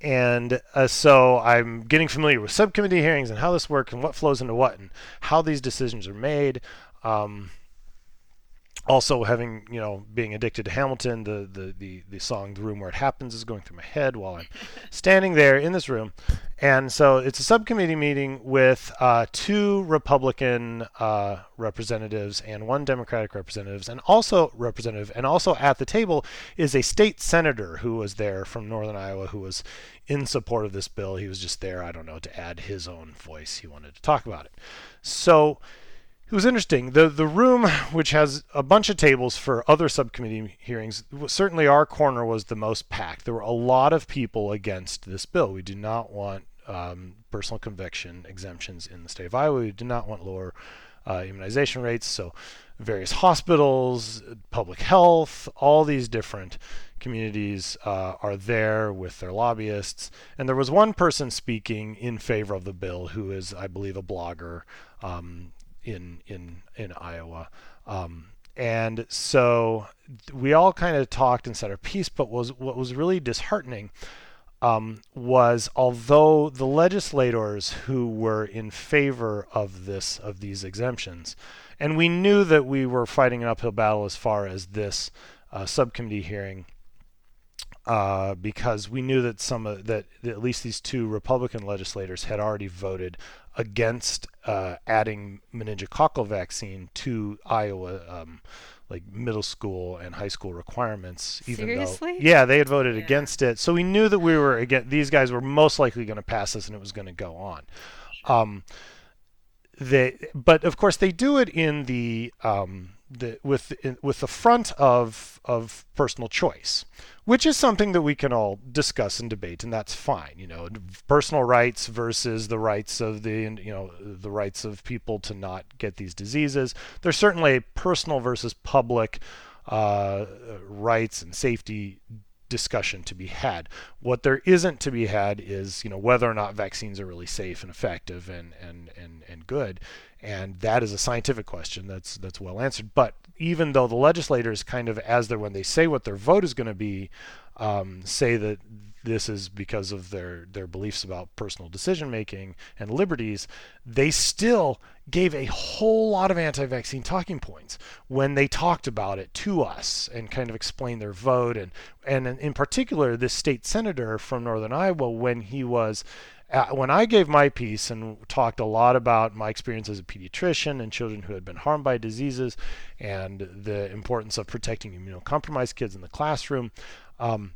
and uh, so I'm getting familiar with subcommittee hearings and how this works and what flows into what and how these decisions are made. Um, also having you know being addicted to Hamilton, the, the the the song "The Room Where It Happens" is going through my head while I'm [LAUGHS] standing there in this room, and so it's a subcommittee meeting with uh, two Republican uh, representatives and one Democratic representatives, and also representative, and also at the table is a state senator who was there from Northern Iowa who was in support of this bill. He was just there, I don't know, to add his own voice. He wanted to talk about it, so it was interesting. The the room, which has a bunch of tables for other subcommittee hearings, certainly our corner was the most packed. There were a lot of people against this bill. We do not want um, personal conviction exemptions in the state of Iowa. We do not want lower uh, immunization rates. So, various hospitals, public health, all these different communities uh, are there with their lobbyists. And there was one person speaking in favor of the bill who is, I believe, a blogger. Um, in in in Iowa. Um, and so we all kind of talked and said our piece, but was what was really disheartening um, was although the legislators who were in favor of this of these exemptions, and we knew that we were fighting an uphill battle as far as this uh, subcommittee hearing. Uh, because we knew that some of that at least these two Republican legislators had already voted against uh, adding meningococcal vaccine to Iowa, um, like middle school and high school requirements. Even Seriously? Though, yeah, they had voted yeah. against it. So we knew that we were again. These guys were most likely going to pass this, and it was going to go on. Um, they, but of course, they do it in the um, the with with the front of of personal choice, which is something that we can all discuss and debate, and that's fine. You know, personal rights versus the rights of the you know the rights of people to not get these diseases. There's certainly a personal versus public uh, rights and safety discussion to be had. What there isn't to be had is, you know, whether or not vaccines are really safe and effective and and and, and good. And that is a scientific question that's that's well answered. But even though the legislators kind of as they're when they say what their vote is going to be, um, say that this is because of their their beliefs about personal decision making and liberties, they still gave a whole lot of anti-vaccine talking points when they talked about it to us and kind of explained their vote and and in particular this state senator from northern Iowa when he was uh, when I gave my piece and talked a lot about my experience as a pediatrician and children who had been harmed by diseases and the importance of protecting immunocompromised kids in the classroom, um,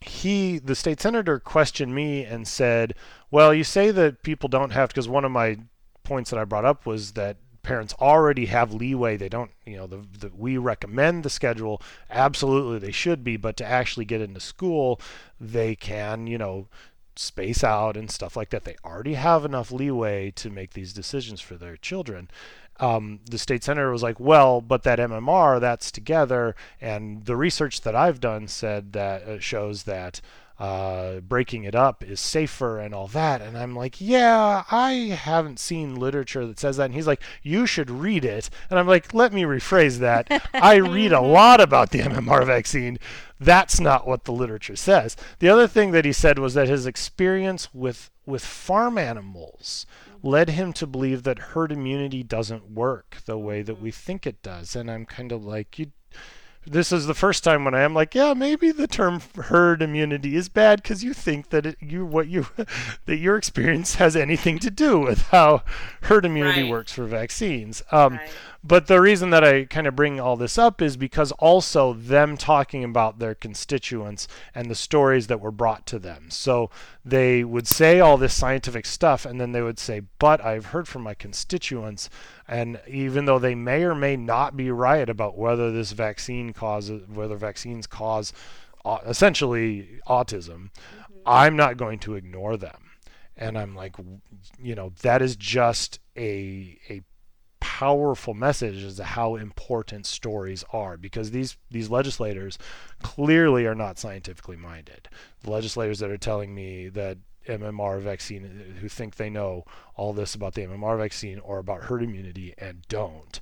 he, the state senator, questioned me and said, Well, you say that people don't have, because one of my points that I brought up was that parents already have leeway. They don't, you know, the, the, we recommend the schedule. Absolutely, they should be, but to actually get into school, they can, you know, space out and stuff like that. They already have enough leeway to make these decisions for their children um, the state senator was like, well, but that MMR, that's together. And the research that I've done said that uh, shows that uh, breaking it up is safer and all that. And I'm like, yeah, I haven't seen literature that says that. And he's like, you should read it. And I'm like, let me rephrase that. [LAUGHS] I read a lot about the MMR vaccine. That's not what the literature says. The other thing that he said was that his experience with with farm animals led him to believe that herd immunity doesn't work the way that we think it does. And I'm kind of like, you this is the first time when I am like, yeah, maybe the term herd immunity is bad because you think that it, you what you [LAUGHS] that your experience has anything to do with how herd immunity Right. works for vaccines. Um, Right. But the reason that I kind of bring all this up is because also them talking about their constituents and the stories that were brought to them. So they would say all this scientific stuff and then they would say, But I've heard from my constituents, and even though they may or may not be right about whether this vaccine causes, whether vaccines cause uh, essentially autism, I'm not going to ignore them. And I'm like, you know, that is just a a powerful message as to how important stories are because these these legislators clearly are not scientifically minded. The legislators that are telling me that MMR vaccine who think they know all this about the MMR vaccine or about herd immunity and don't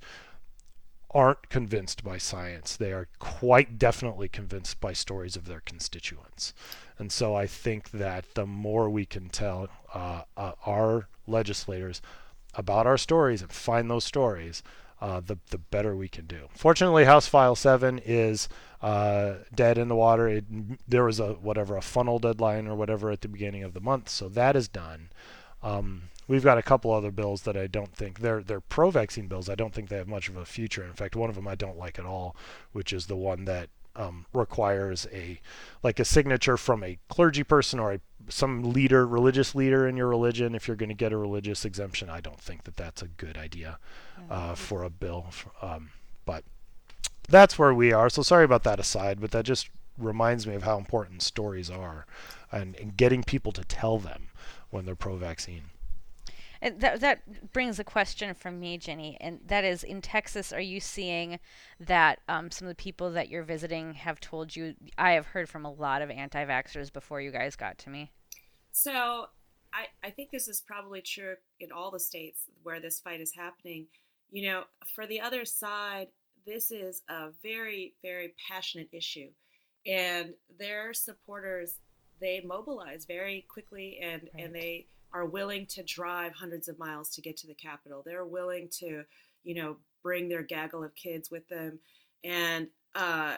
aren't convinced by science. They are quite definitely convinced by stories of their constituents. And so I think that the more we can tell uh, uh, our legislators about our stories and find those stories, uh, the the better we can do. Fortunately, House File Seven is uh, dead in the water. It, there was a whatever a funnel deadline or whatever at the beginning of the month, so that is done. Um, we've got a couple other bills that I don't think they're they're pro-vaccine bills. I don't think they have much of a future. In fact, one of them I don't like at all, which is the one that um, requires a like a signature from a clergy person or a some leader, religious leader in your religion. If you're going to get a religious exemption, I don't think that that's a good idea uh, for a bill. Um, but that's where we are. So sorry about that aside, but that just reminds me of how important stories are, and, and getting people to tell them when they're pro-vaccine. And that that brings a question from me, Jenny, and that is: in Texas, are you seeing that um, some of the people that you're visiting have told you? I have heard from a lot of anti-vaxxers before you guys got to me. So I, I think this is probably true in all the states where this fight is happening. You know, for the other side, this is a very, very passionate issue. And their supporters, they mobilize very quickly and, Right. and they are willing to drive hundreds of miles to get to the Capitol. They're willing to, you know, bring their gaggle of kids with them. And, uh,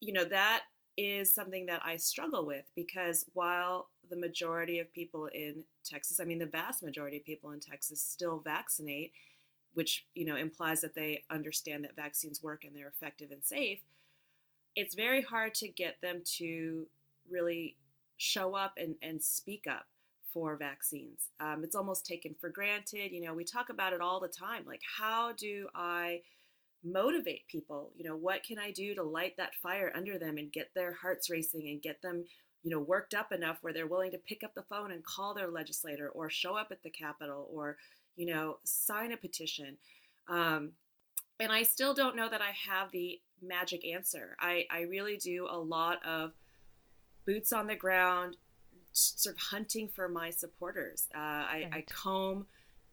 you know, that is something that I struggle with because while the majority of people in Texas, I mean, the vast majority of people in Texas still vaccinate, which, you know, implies that they understand that vaccines work and they're effective and safe, it's very hard to get them to really show up and, and speak up for vaccines. Um, it's almost taken for granted. You know, we talk about it all the time. Like, how do I motivate people? You know, what can I do to light that fire under them and get their hearts racing and get them, you know, worked up enough where they're willing to pick up the phone and call their legislator or show up at the Capitol or, you know, sign a petition. Um, and I still don't know that I have the magic answer. I, I really do a lot of boots on the ground, sort of hunting for my supporters. Uh, I, I comb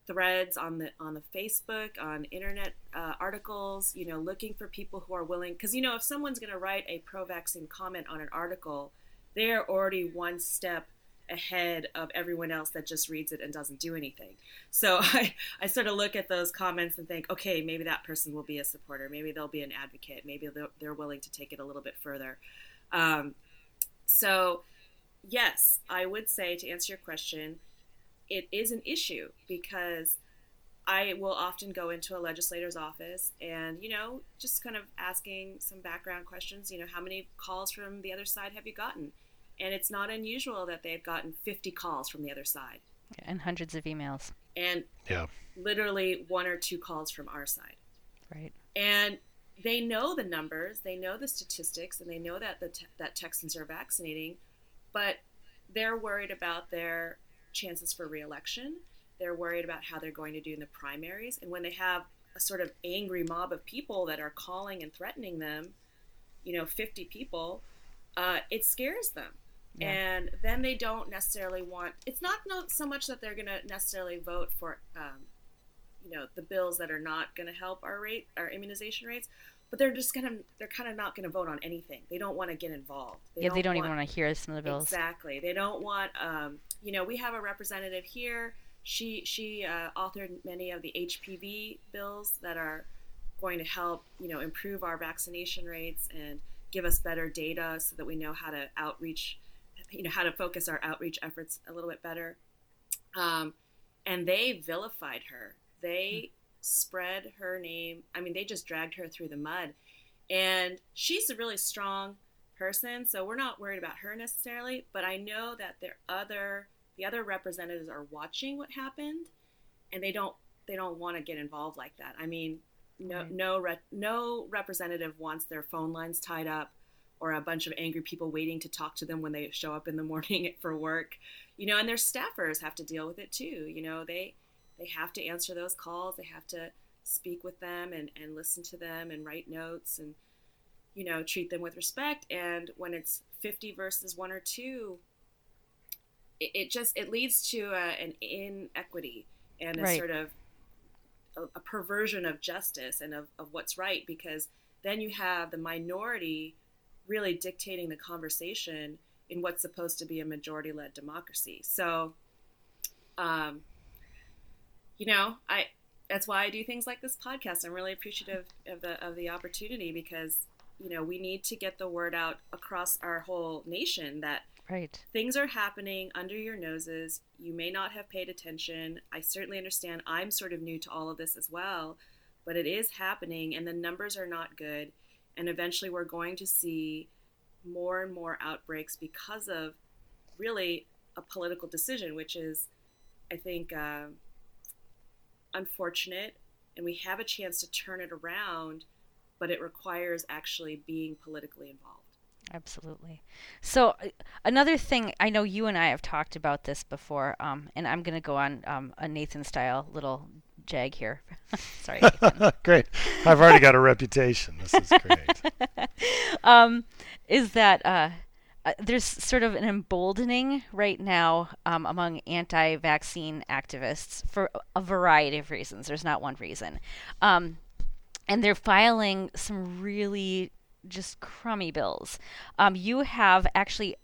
threads on the on the Facebook, on internet uh, articles. You know, looking for people who are willing. Because you know, if someone's going to write a pro-vaccine comment on an article, they're already one step ahead of everyone else that just reads it and doesn't do anything. So [LAUGHS] I, I sort of look at those comments and think, okay, maybe that person will be a supporter. Maybe they'll be an advocate. Maybe they're, they're willing to take it a little bit further. Um, so, yes, I would say to answer your question, it is an issue because I will often go into a legislator's office and, you know, just kind of asking some background questions. You know, how many calls from the other side have you gotten? And it's not unusual that they've gotten 50 calls from the other side And hundreds of emails. and Yeah. literally one or two calls from our side. Right. And they know the numbers, they know the statistics, and they know that the te- that Texans are vaccinating, but they're worried about their chances for reelection. They're worried about how they're going to do in the primaries, and when they have a sort of angry mob of people that are calling and threatening them, you know, 50 people, uh, it scares them. Yeah. And then they don't necessarily want. It's not no, so much that they're going to necessarily vote for, um, you know, the bills that are not going to help our rate, our immunization rates, but they're just gonna they're kind of not gonna vote on anything. They don't want to get involved. They yeah, don't they don't want, even want to hear some of the bills. Exactly. They don't want. Um, you know, we have a representative here. She she uh, authored many of the HPV bills that are going to help you know improve our vaccination rates and give us better data so that we know how to outreach, you know, how to focus our outreach efforts a little bit better. Um, and they vilified her. They spread her name. I mean, they just dragged her through the mud. And she's a really strong person, so we're not worried about her necessarily, but I know that their other the other representatives are watching what happened and they don't they don't want to get involved like that. I mean, no right. no re- no representative wants their phone lines tied up or a bunch of angry people waiting to talk to them when they show up in the [LAUGHS] morning for work. You know, and their staffers have to deal with it too. You know, they they have to answer those calls. They have to speak with them and, and listen to them and write notes and, you know, treat them with respect. And when it's 50 versus one or two, it, it just, it leads to a, an inequity and a right. sort of a, a perversion of justice and of, of what's right because then you have the minority really dictating the conversation in what's supposed to be a majority led democracy. So, um, you know, I that's why I do things like this podcast. I'm really appreciative of the of the opportunity because you know we need to get the word out across our whole nation that right things are happening under your noses. You may not have paid attention. I certainly understand. I'm sort of new to all of this as well, but it is happening, and the numbers are not good. And eventually, we're going to see more and more outbreaks because of really a political decision, which is, I think. Uh, unfortunate and we have a chance to turn it around, but it requires actually being politically involved. Absolutely. So uh, another thing, I know you and I have talked about this before, um, and I'm going to go on um, a Nathan style little jag here. [LAUGHS] Sorry. [LAUGHS] great. I've already got a reputation. This is great. [LAUGHS] um, is that uh, uh, there's sort of an emboldening right now um, among anti vaccine activists for a variety of reasons. There's not one reason. Um, and they're filing some really just crummy bills. Um, you have actually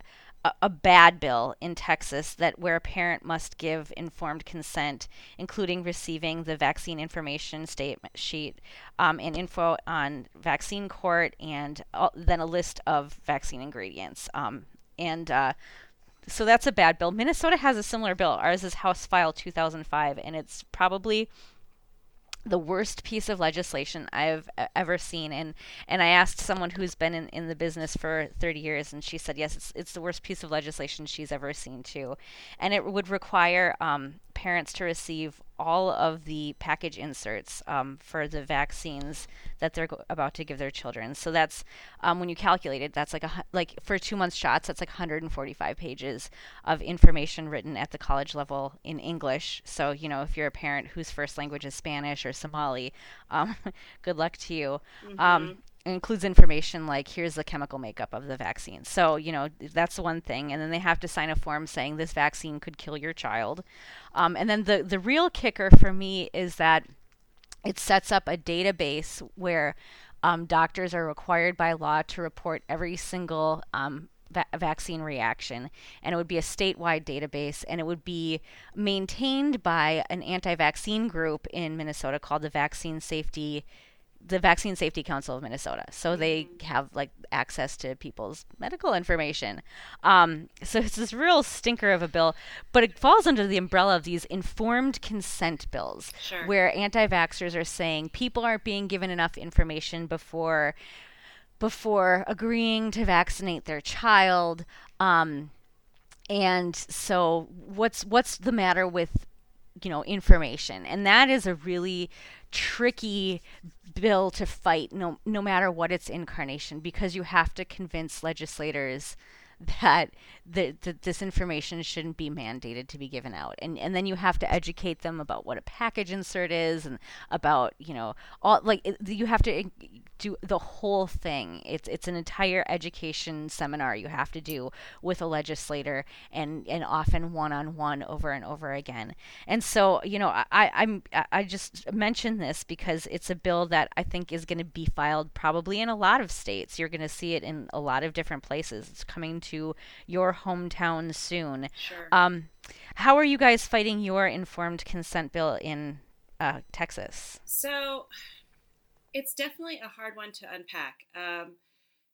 a, bad bill in Texas that where a parent must give informed consent, including receiving the vaccine information statement sheet um, and info on vaccine court, and uh, then a list of vaccine ingredients. Um, and uh, so that's a bad bill. Minnesota has a similar bill. Ours is House File 2005, and it's probably the worst piece of legislation I've ever seen. And and I asked someone who's been in, in the business for 30 years, and she said yes, it's it's the worst piece of legislation she's ever seen too. And it would require um, parents to receive all of the package inserts um, for the vaccines that they're go- about to give their children. So that's um, when you calculate it, that's like a like for two months shots, that's like 145 pages of information written at the college level in English. So you know if you're a parent whose first language is Spanish or Somali, um, [LAUGHS] good luck to you. Mm-hmm. Includes information like here's the chemical makeup of the vaccine. So, you know, that's one thing. And then they have to sign a form saying this vaccine could kill your child. Um, and then the, the real kicker for me is that it sets up a database where um, doctors are required by law to report every single um, va- vaccine reaction. And it would be a statewide database and it would be maintained by an anti vaccine group in Minnesota called the Vaccine Safety the Vaccine Safety Council of Minnesota. So they mm-hmm. have like access to people's medical information. Um, so it's this real stinker of a bill, but it falls under the umbrella of these informed consent bills, sure. where anti-vaxxers are saying people aren't being given enough information before before agreeing to vaccinate their child. Um, and so what's what's the matter with you know information. And that is a really tricky bill to fight no no matter what its incarnation because you have to convince legislators [LAUGHS] that the, this information shouldn't be mandated to be given out. And and then you have to educate them about what a package insert is and about, you know, all like it, you have to do the whole thing. It's it's an entire education seminar you have to do with a legislator and and often one on one over and over again. And so, you know, I I'm I just mentioned this because it's a bill that I think is going to be filed probably in a lot of states. You're going to see it in a lot of different places. It's coming to your hometown soon. Sure. Um, how are you guys fighting your informed consent bill in uh, Texas? So it's definitely a hard one to unpack. Um,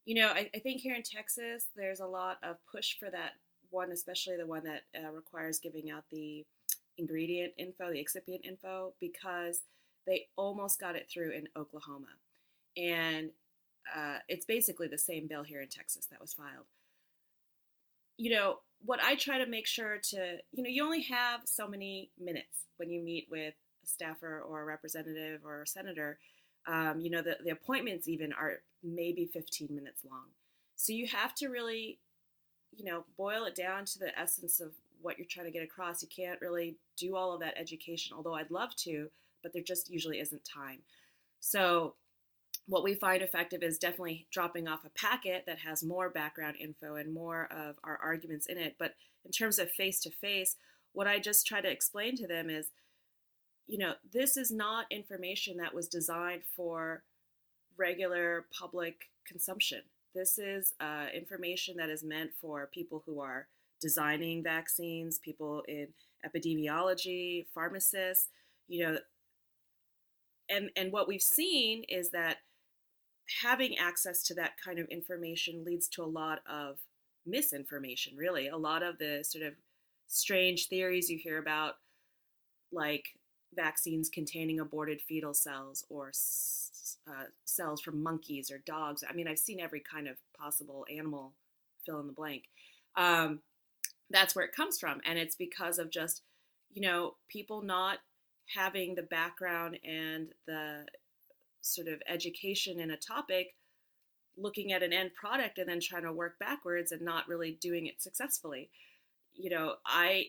you know, I, I, think here in Texas, there's a lot of push for that one, especially the one that uh, requires giving out the ingredient info, the excipient info, because they almost got it through in Oklahoma. And uh, it's basically the same bill here in Texas that was filed you know, what I try to make sure to, you know, you only have so many minutes when you meet with a staffer or a representative or a senator. Um, you know, the, the appointments even are maybe 15 minutes long. So you have to really, you know, boil it down to the essence of what you're trying to get across. You can't really do all of that education, although I'd love to, but there just usually isn't time. So what we find effective is definitely dropping off a packet that has more background info and more of our arguments in it. But in terms of face to face, what I just try to explain to them is, you know, this is not information that was designed for regular public consumption. This is uh, information that is meant for people who are designing vaccines, people in epidemiology, pharmacists, you know, and and what we've seen is that having access to that kind of information leads to a lot of misinformation, really. A lot of the sort of strange theories you hear about, like vaccines containing aborted fetal cells or uh, cells from monkeys or dogs. I mean, I've seen every kind of possible animal fill in the blank. Um, that's where it comes from. And it's because of just, you know, people not having the background and the sort of education in a topic looking at an end product and then trying to work backwards and not really doing it successfully. You know i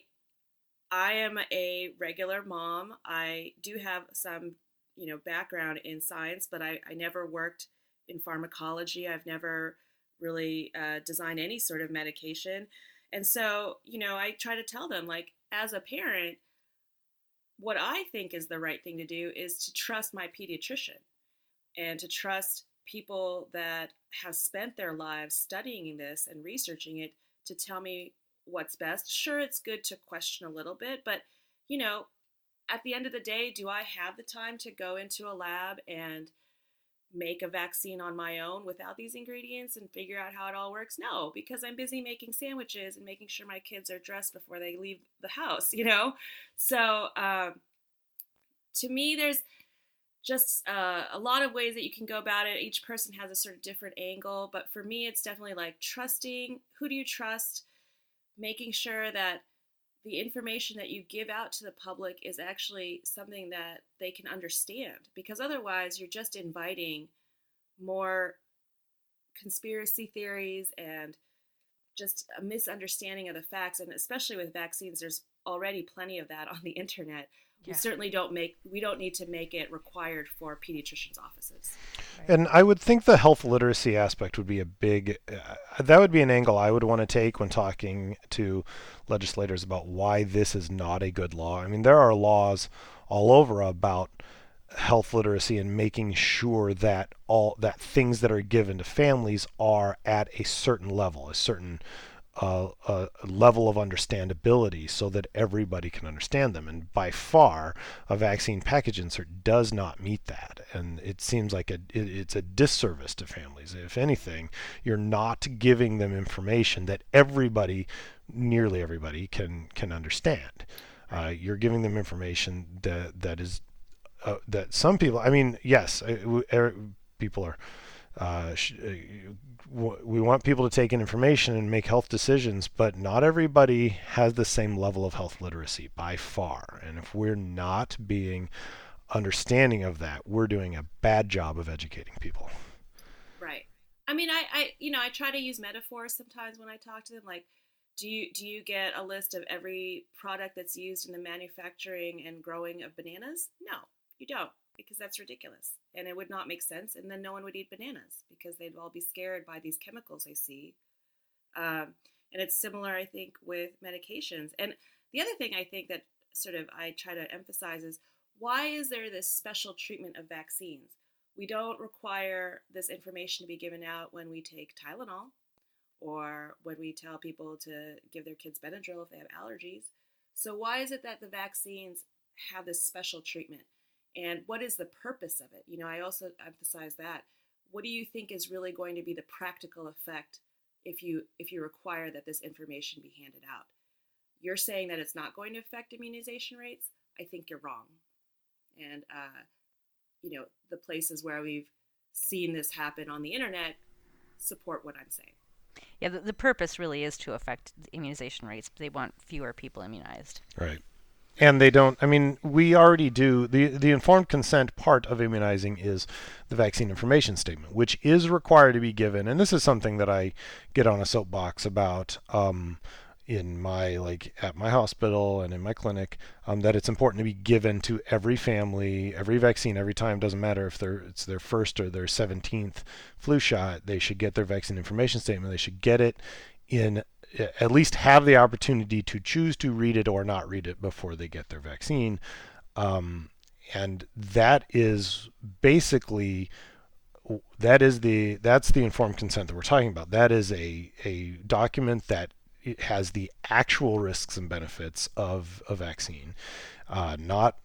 i am a regular mom. I do have some you know background in science but i, I never worked in pharmacology. I've never really uh, designed any sort of medication. And so you know i try to tell them like as a parent what i think is the right thing to do is to trust my pediatrician and to trust people that have spent their lives studying this and researching it to tell me what's best. Sure, it's good to question a little bit, but you know, at the end of the day, do I have the time to go into a lab and make a vaccine on my own without these ingredients and figure out how it all works? No, because I'm busy making sandwiches and making sure my kids are dressed before they leave the house, [LAUGHS] you know? So, um, to me, there's just uh, a lot of ways that you can go about it. Each person has a sort of different angle, but for me, it's definitely like trusting who do you trust, making sure that the information that you give out to the public is actually something that they can understand, because otherwise, you're just inviting more conspiracy theories and just a misunderstanding of the facts. And especially with vaccines, there's already plenty of that on the [LAUGHS] internet we certainly don't make we don't need to make it required for pediatricians offices. Right. and i would think the health literacy aspect would be a big uh, that would be an angle i would want to take when talking to legislators about why this is not a good law. I mean there are laws all over about health literacy and making sure that all that things that are given to families are at a certain level a certain a, a, level of understandability so that everybody can understand them. And by far, a vaccine package insert does not meet that. And it seems like a, it, it's a disservice to families. If anything, you're not giving them information that everybody, nearly everybody, can can understand. Uh, you're giving them information that that is uh, that some people. I mean, yes, uh, er, people are. Uh, uh, we want people to take in information and make health decisions, but not everybody has the same level of health literacy by far. And if we're not being understanding of that, we're doing a bad job of educating people. Right. I mean, I, I, you know, I try to use metaphors sometimes when I talk to them. Like, do you do you get a list of every product that's used in the manufacturing and growing of bananas? No, you don't, because that's ridiculous, and it would not make sense. And then no one would eat bananas because they'd all be scared by these chemicals they see. Um, and it's similar, I think, with medications. And the other thing I think that sort of I try to emphasize is why is there this special treatment of vaccines? We don't require this information to be given out when we take Tylenol or when we tell people to give their kids Benadryl if they have allergies. So, why is it that the vaccines have this special treatment? And what is the purpose of it? You know, I also emphasize that. What do you think is really going to be the practical effect if you if you require that this information be handed out? You're saying that it's not going to affect immunization rates. I think you're wrong. And uh, you know, the places where we've seen this happen on the internet support what I'm saying. Yeah, the, the purpose really is to affect immunization rates. They want fewer people immunized. Right. And they don't. I mean, we already do the the informed consent part of immunizing is the vaccine information statement, which is required to be given. And this is something that I get on a soapbox about. Um, in my like at my hospital and in my clinic um, that it's important to be given to every family every vaccine every time doesn't matter if they're it's their first or their 17th flu shot they should get their vaccine information statement they should get it in at least have the opportunity to choose to read it or not read it before they get their vaccine. Um, and that is basically that is the that's the informed consent that we're talking about. That is a a document that has the actual risks and benefits of a vaccine, uh, not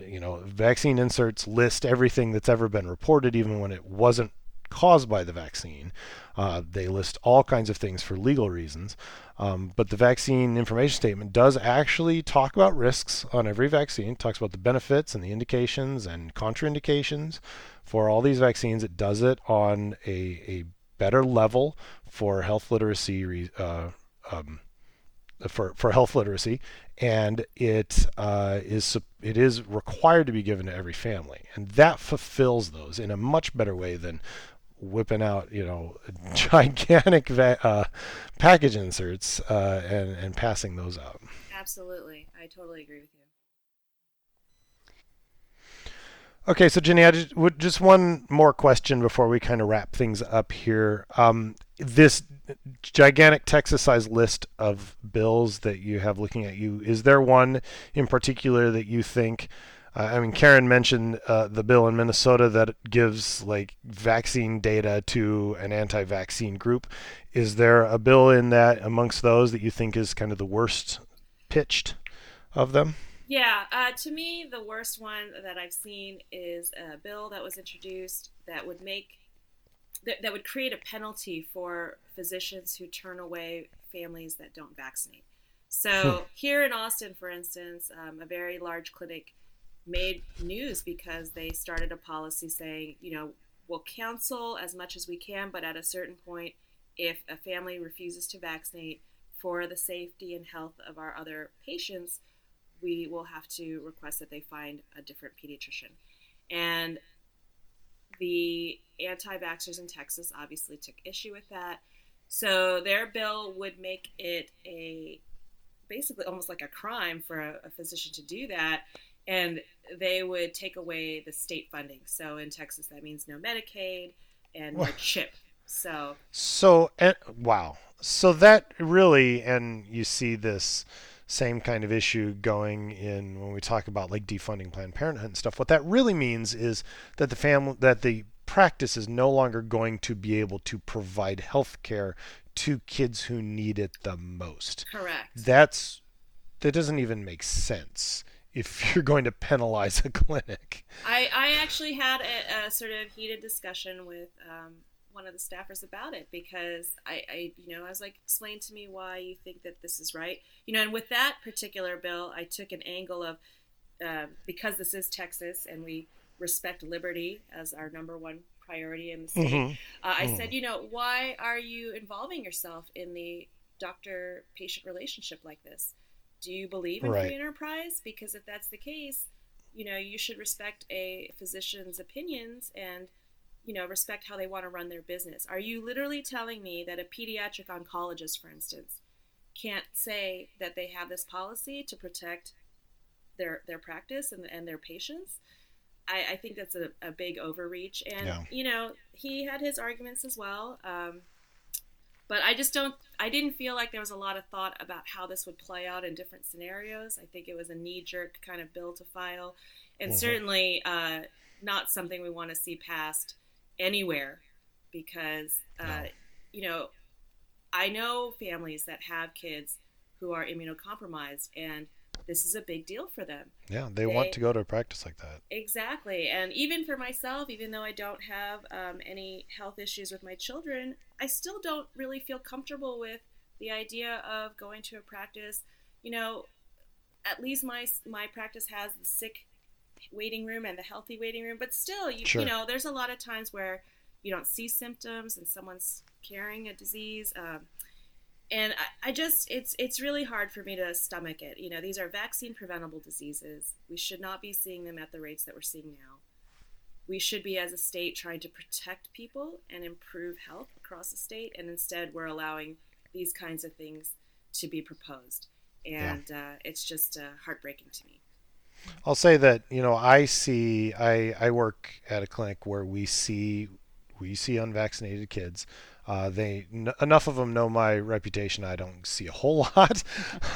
you know vaccine inserts list everything that's ever been reported, even when it wasn't caused by the vaccine. Uh, they list all kinds of things for legal reasons. Um, but the vaccine information statement does actually talk about risks on every vaccine, it talks about the benefits and the indications and contraindications for all these vaccines. It does it on a, a better level for health literacy uh, um, for for health literacy, and it uh, is it is required to be given to every family, and that fulfills those in a much better way than whipping out you know [LAUGHS] gigantic va- uh, package inserts uh, and and passing those out. Absolutely, I totally agree with you. Okay, so Jinny, I just, just one more question before we kind of wrap things up here. Um, this gigantic Texas-sized list of bills that you have looking at you, is there one in particular that you think? Uh, I mean, Karen mentioned uh, the bill in Minnesota that gives like vaccine data to an anti-vaccine group. Is there a bill in that amongst those that you think is kind of the worst pitched of them? Yeah, uh, to me, the worst one that I've seen is a bill that was introduced that would make that, that would create a penalty for physicians who turn away families that don't vaccinate. So hmm. here in Austin, for instance, um, a very large clinic made news because they started a policy saying, you know, we'll counsel as much as we can, but at a certain point, if a family refuses to vaccinate for the safety and health of our other patients, we will have to request that they find a different pediatrician. And the anti vaxxers in Texas obviously took issue with that. So their bill would make it a basically almost like a crime for a, a physician to do that. And they would take away the state funding. So in Texas, that means no Medicaid and no CHIP. So, so and, wow. So that really, and you see this same kind of issue going in when we talk about like defunding Planned Parenthood and stuff. What that really means is that the family that the practice is no longer going to be able to provide health care to kids who need it the most. Correct. That's that doesn't even make sense if [LAUGHS] you're going to penalize a clinic. I, I actually had a, a sort of heated discussion with um, one of the staffers about it because I, I, you know, I was like, explain to me why you think that this is right. You know, and with that particular bill, I took an angle of uh, because this is Texas and we respect liberty as our number one priority in the state. Mm-hmm. Uh, I mm. said, you know, why are you involving yourself in the doctor patient relationship like this? Do you believe in right. free enterprise? Because if that's the case, you know, you should respect a physician's opinions and you know, respect how they want to run their business. Are you literally telling me that a pediatric oncologist, for instance, can't say that they have this policy to protect their their practice and, and their patients? I, I think that's a, a big overreach. And Yeah. you know, he had his arguments as well. Um, but I just don't. I didn't feel like there was a lot of thought about how this would play out in different scenarios. I think it was a knee-jerk kind of bill to file, and Mhm. certainly uh, not something we want to see passed anywhere, because uh, No. you know, I know families that have kids who are immunocompromised, and this is a big deal for them. Yeah, they want to go to a practice like that. Exactly. And even for myself, even though I don't have um, any health issues with my children, I still don't really feel comfortable with the idea of going to a practice. You know, at least my my practice has the sick waiting room and the healthy waiting room, but still, you, Sure. you know, there's a lot of times where you don't see symptoms and someone's carrying a disease. Um, and I, I just it's it's really hard for me to stomach it. You know, these are vaccine preventable diseases. We should not be seeing them at the rates that we're seeing now. We should be as a state trying to protect people and improve health across the state, and instead we're allowing these kinds of things to be proposed, and uh, it's just uh, heartbreaking to me. I'll say that you know I see I I work at a clinic where we see we see unvaccinated kids. Uh, they n- enough of them know my reputation. I don't see a whole [LAUGHS] lot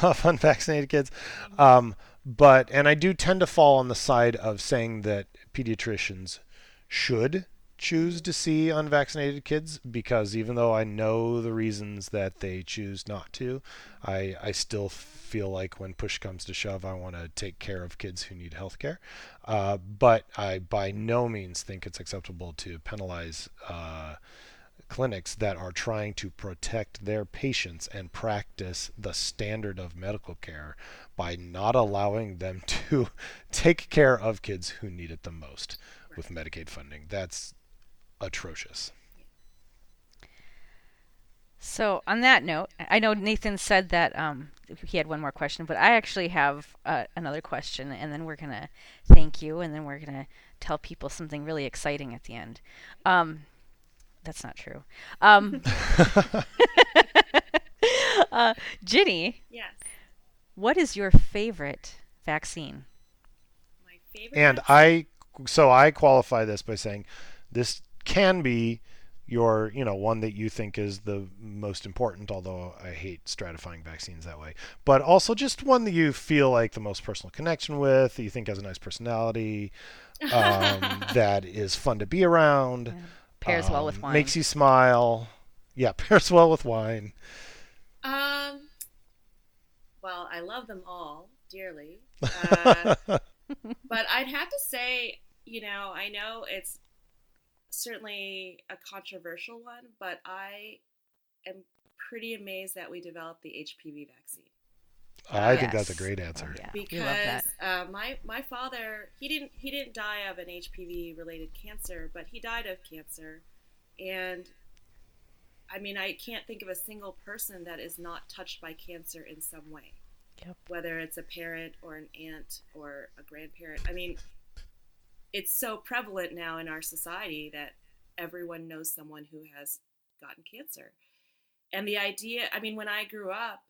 of unvaccinated kids, um, but and I do tend to fall on the side of saying that pediatricians should choose to see unvaccinated kids because even though I know the reasons that they choose not to, I, I still feel like when push comes to shove, I want to take care of kids who need health care. Uh, but I by no means think it's acceptable to penalize uh, clinics that are trying to protect their patients and practice the standard of medical care by not allowing them [LAUGHS] to take care of kids who need it the most with Medicaid funding. That's atrocious. So on that note, I know Nathan said that um, he had one more question, but I actually have uh, another question, and then we're gonna thank you, and then we're gonna tell people something really exciting at the end. Um, that's not true. Um, [LAUGHS] [LAUGHS] uh, Jinny, Yes, what is your favorite vaccine? my favorite. And I, so I qualify this by saying this can be your, you know, one that you think is the most important, although I hate stratifying vaccines that way. But also just one that you feel like the most personal connection with, that you think has a nice personality, um, [LAUGHS] that is fun to be around. Pairs well with um, wine. Makes you smile. Yeah, [LAUGHS] pairs well with wine. Um, well, I love them all dearly. [LAUGHS] Uh, but I'd have to say, you know, I know it's certainly a controversial one, but I am pretty amazed that we developed the HPV vaccine I think that's a great answer. Oh, yeah, because uh, my my father he didn't he didn't die of an HPV related cancer, but he died of cancer, and I mean I can't think of a single person that is not touched by cancer in some way, Yep. whether it's a parent or an aunt or a grandparent. I mean, it's so prevalent now in our society that everyone knows someone who has gotten cancer, and the idea. I mean, when I grew up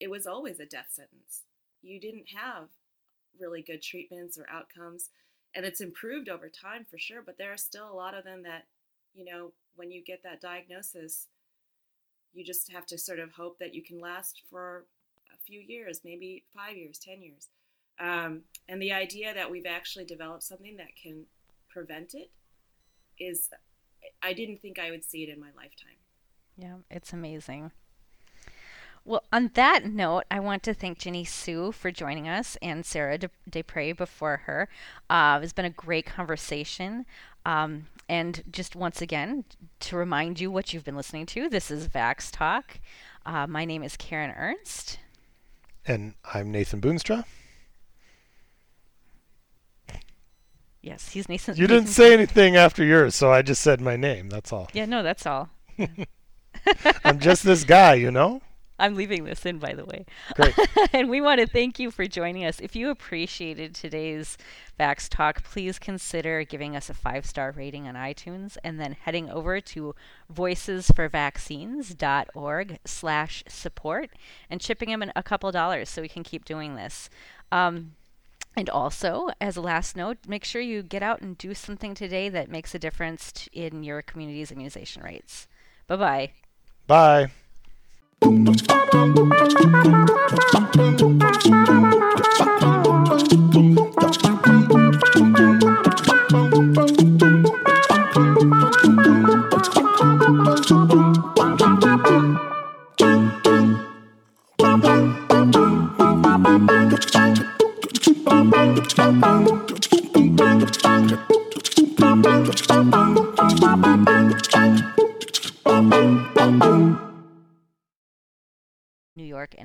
it was always a death sentence. You didn't have really good treatments or outcomes. And it's improved over time for sure, but there are still a lot of them that, you know, when you get that diagnosis, you just have to sort of hope that you can last for a few years, maybe five years, 10 years. Um, and the idea that we've actually developed something that can prevent it is, I didn't think I would see it in my lifetime. Yeah, it's amazing. Well, on that note, I want to thank Jinny Suh for joining us and Sarah De- Despres before her. Uh, it's been a great conversation. Um, and just once again, to remind you what you've been listening to, this is Vax Talk. Uh, my name is Karen Ernst. And I'm Nathan Boonstra. Yes, he's Nathan. You didn't Nathan- say anything after yours, so I just said my name. That's all. Yeah, no, that's all. [LAUGHS] I'm just this guy, you know? I'm leaving this in, by the way. Great. [LAUGHS] and we want to thank you for joining us. If you appreciated today's Vax Talk, please consider giving us a five star rating on iTunes and then heading over to voicesforvaccines.org slash support and chipping them in a couple dollars so we can keep doing this. Um, and also, as a last note, make sure you get out and do something today that makes a difference t- in your community's immunization rates. Bye-bye. Bye. New York and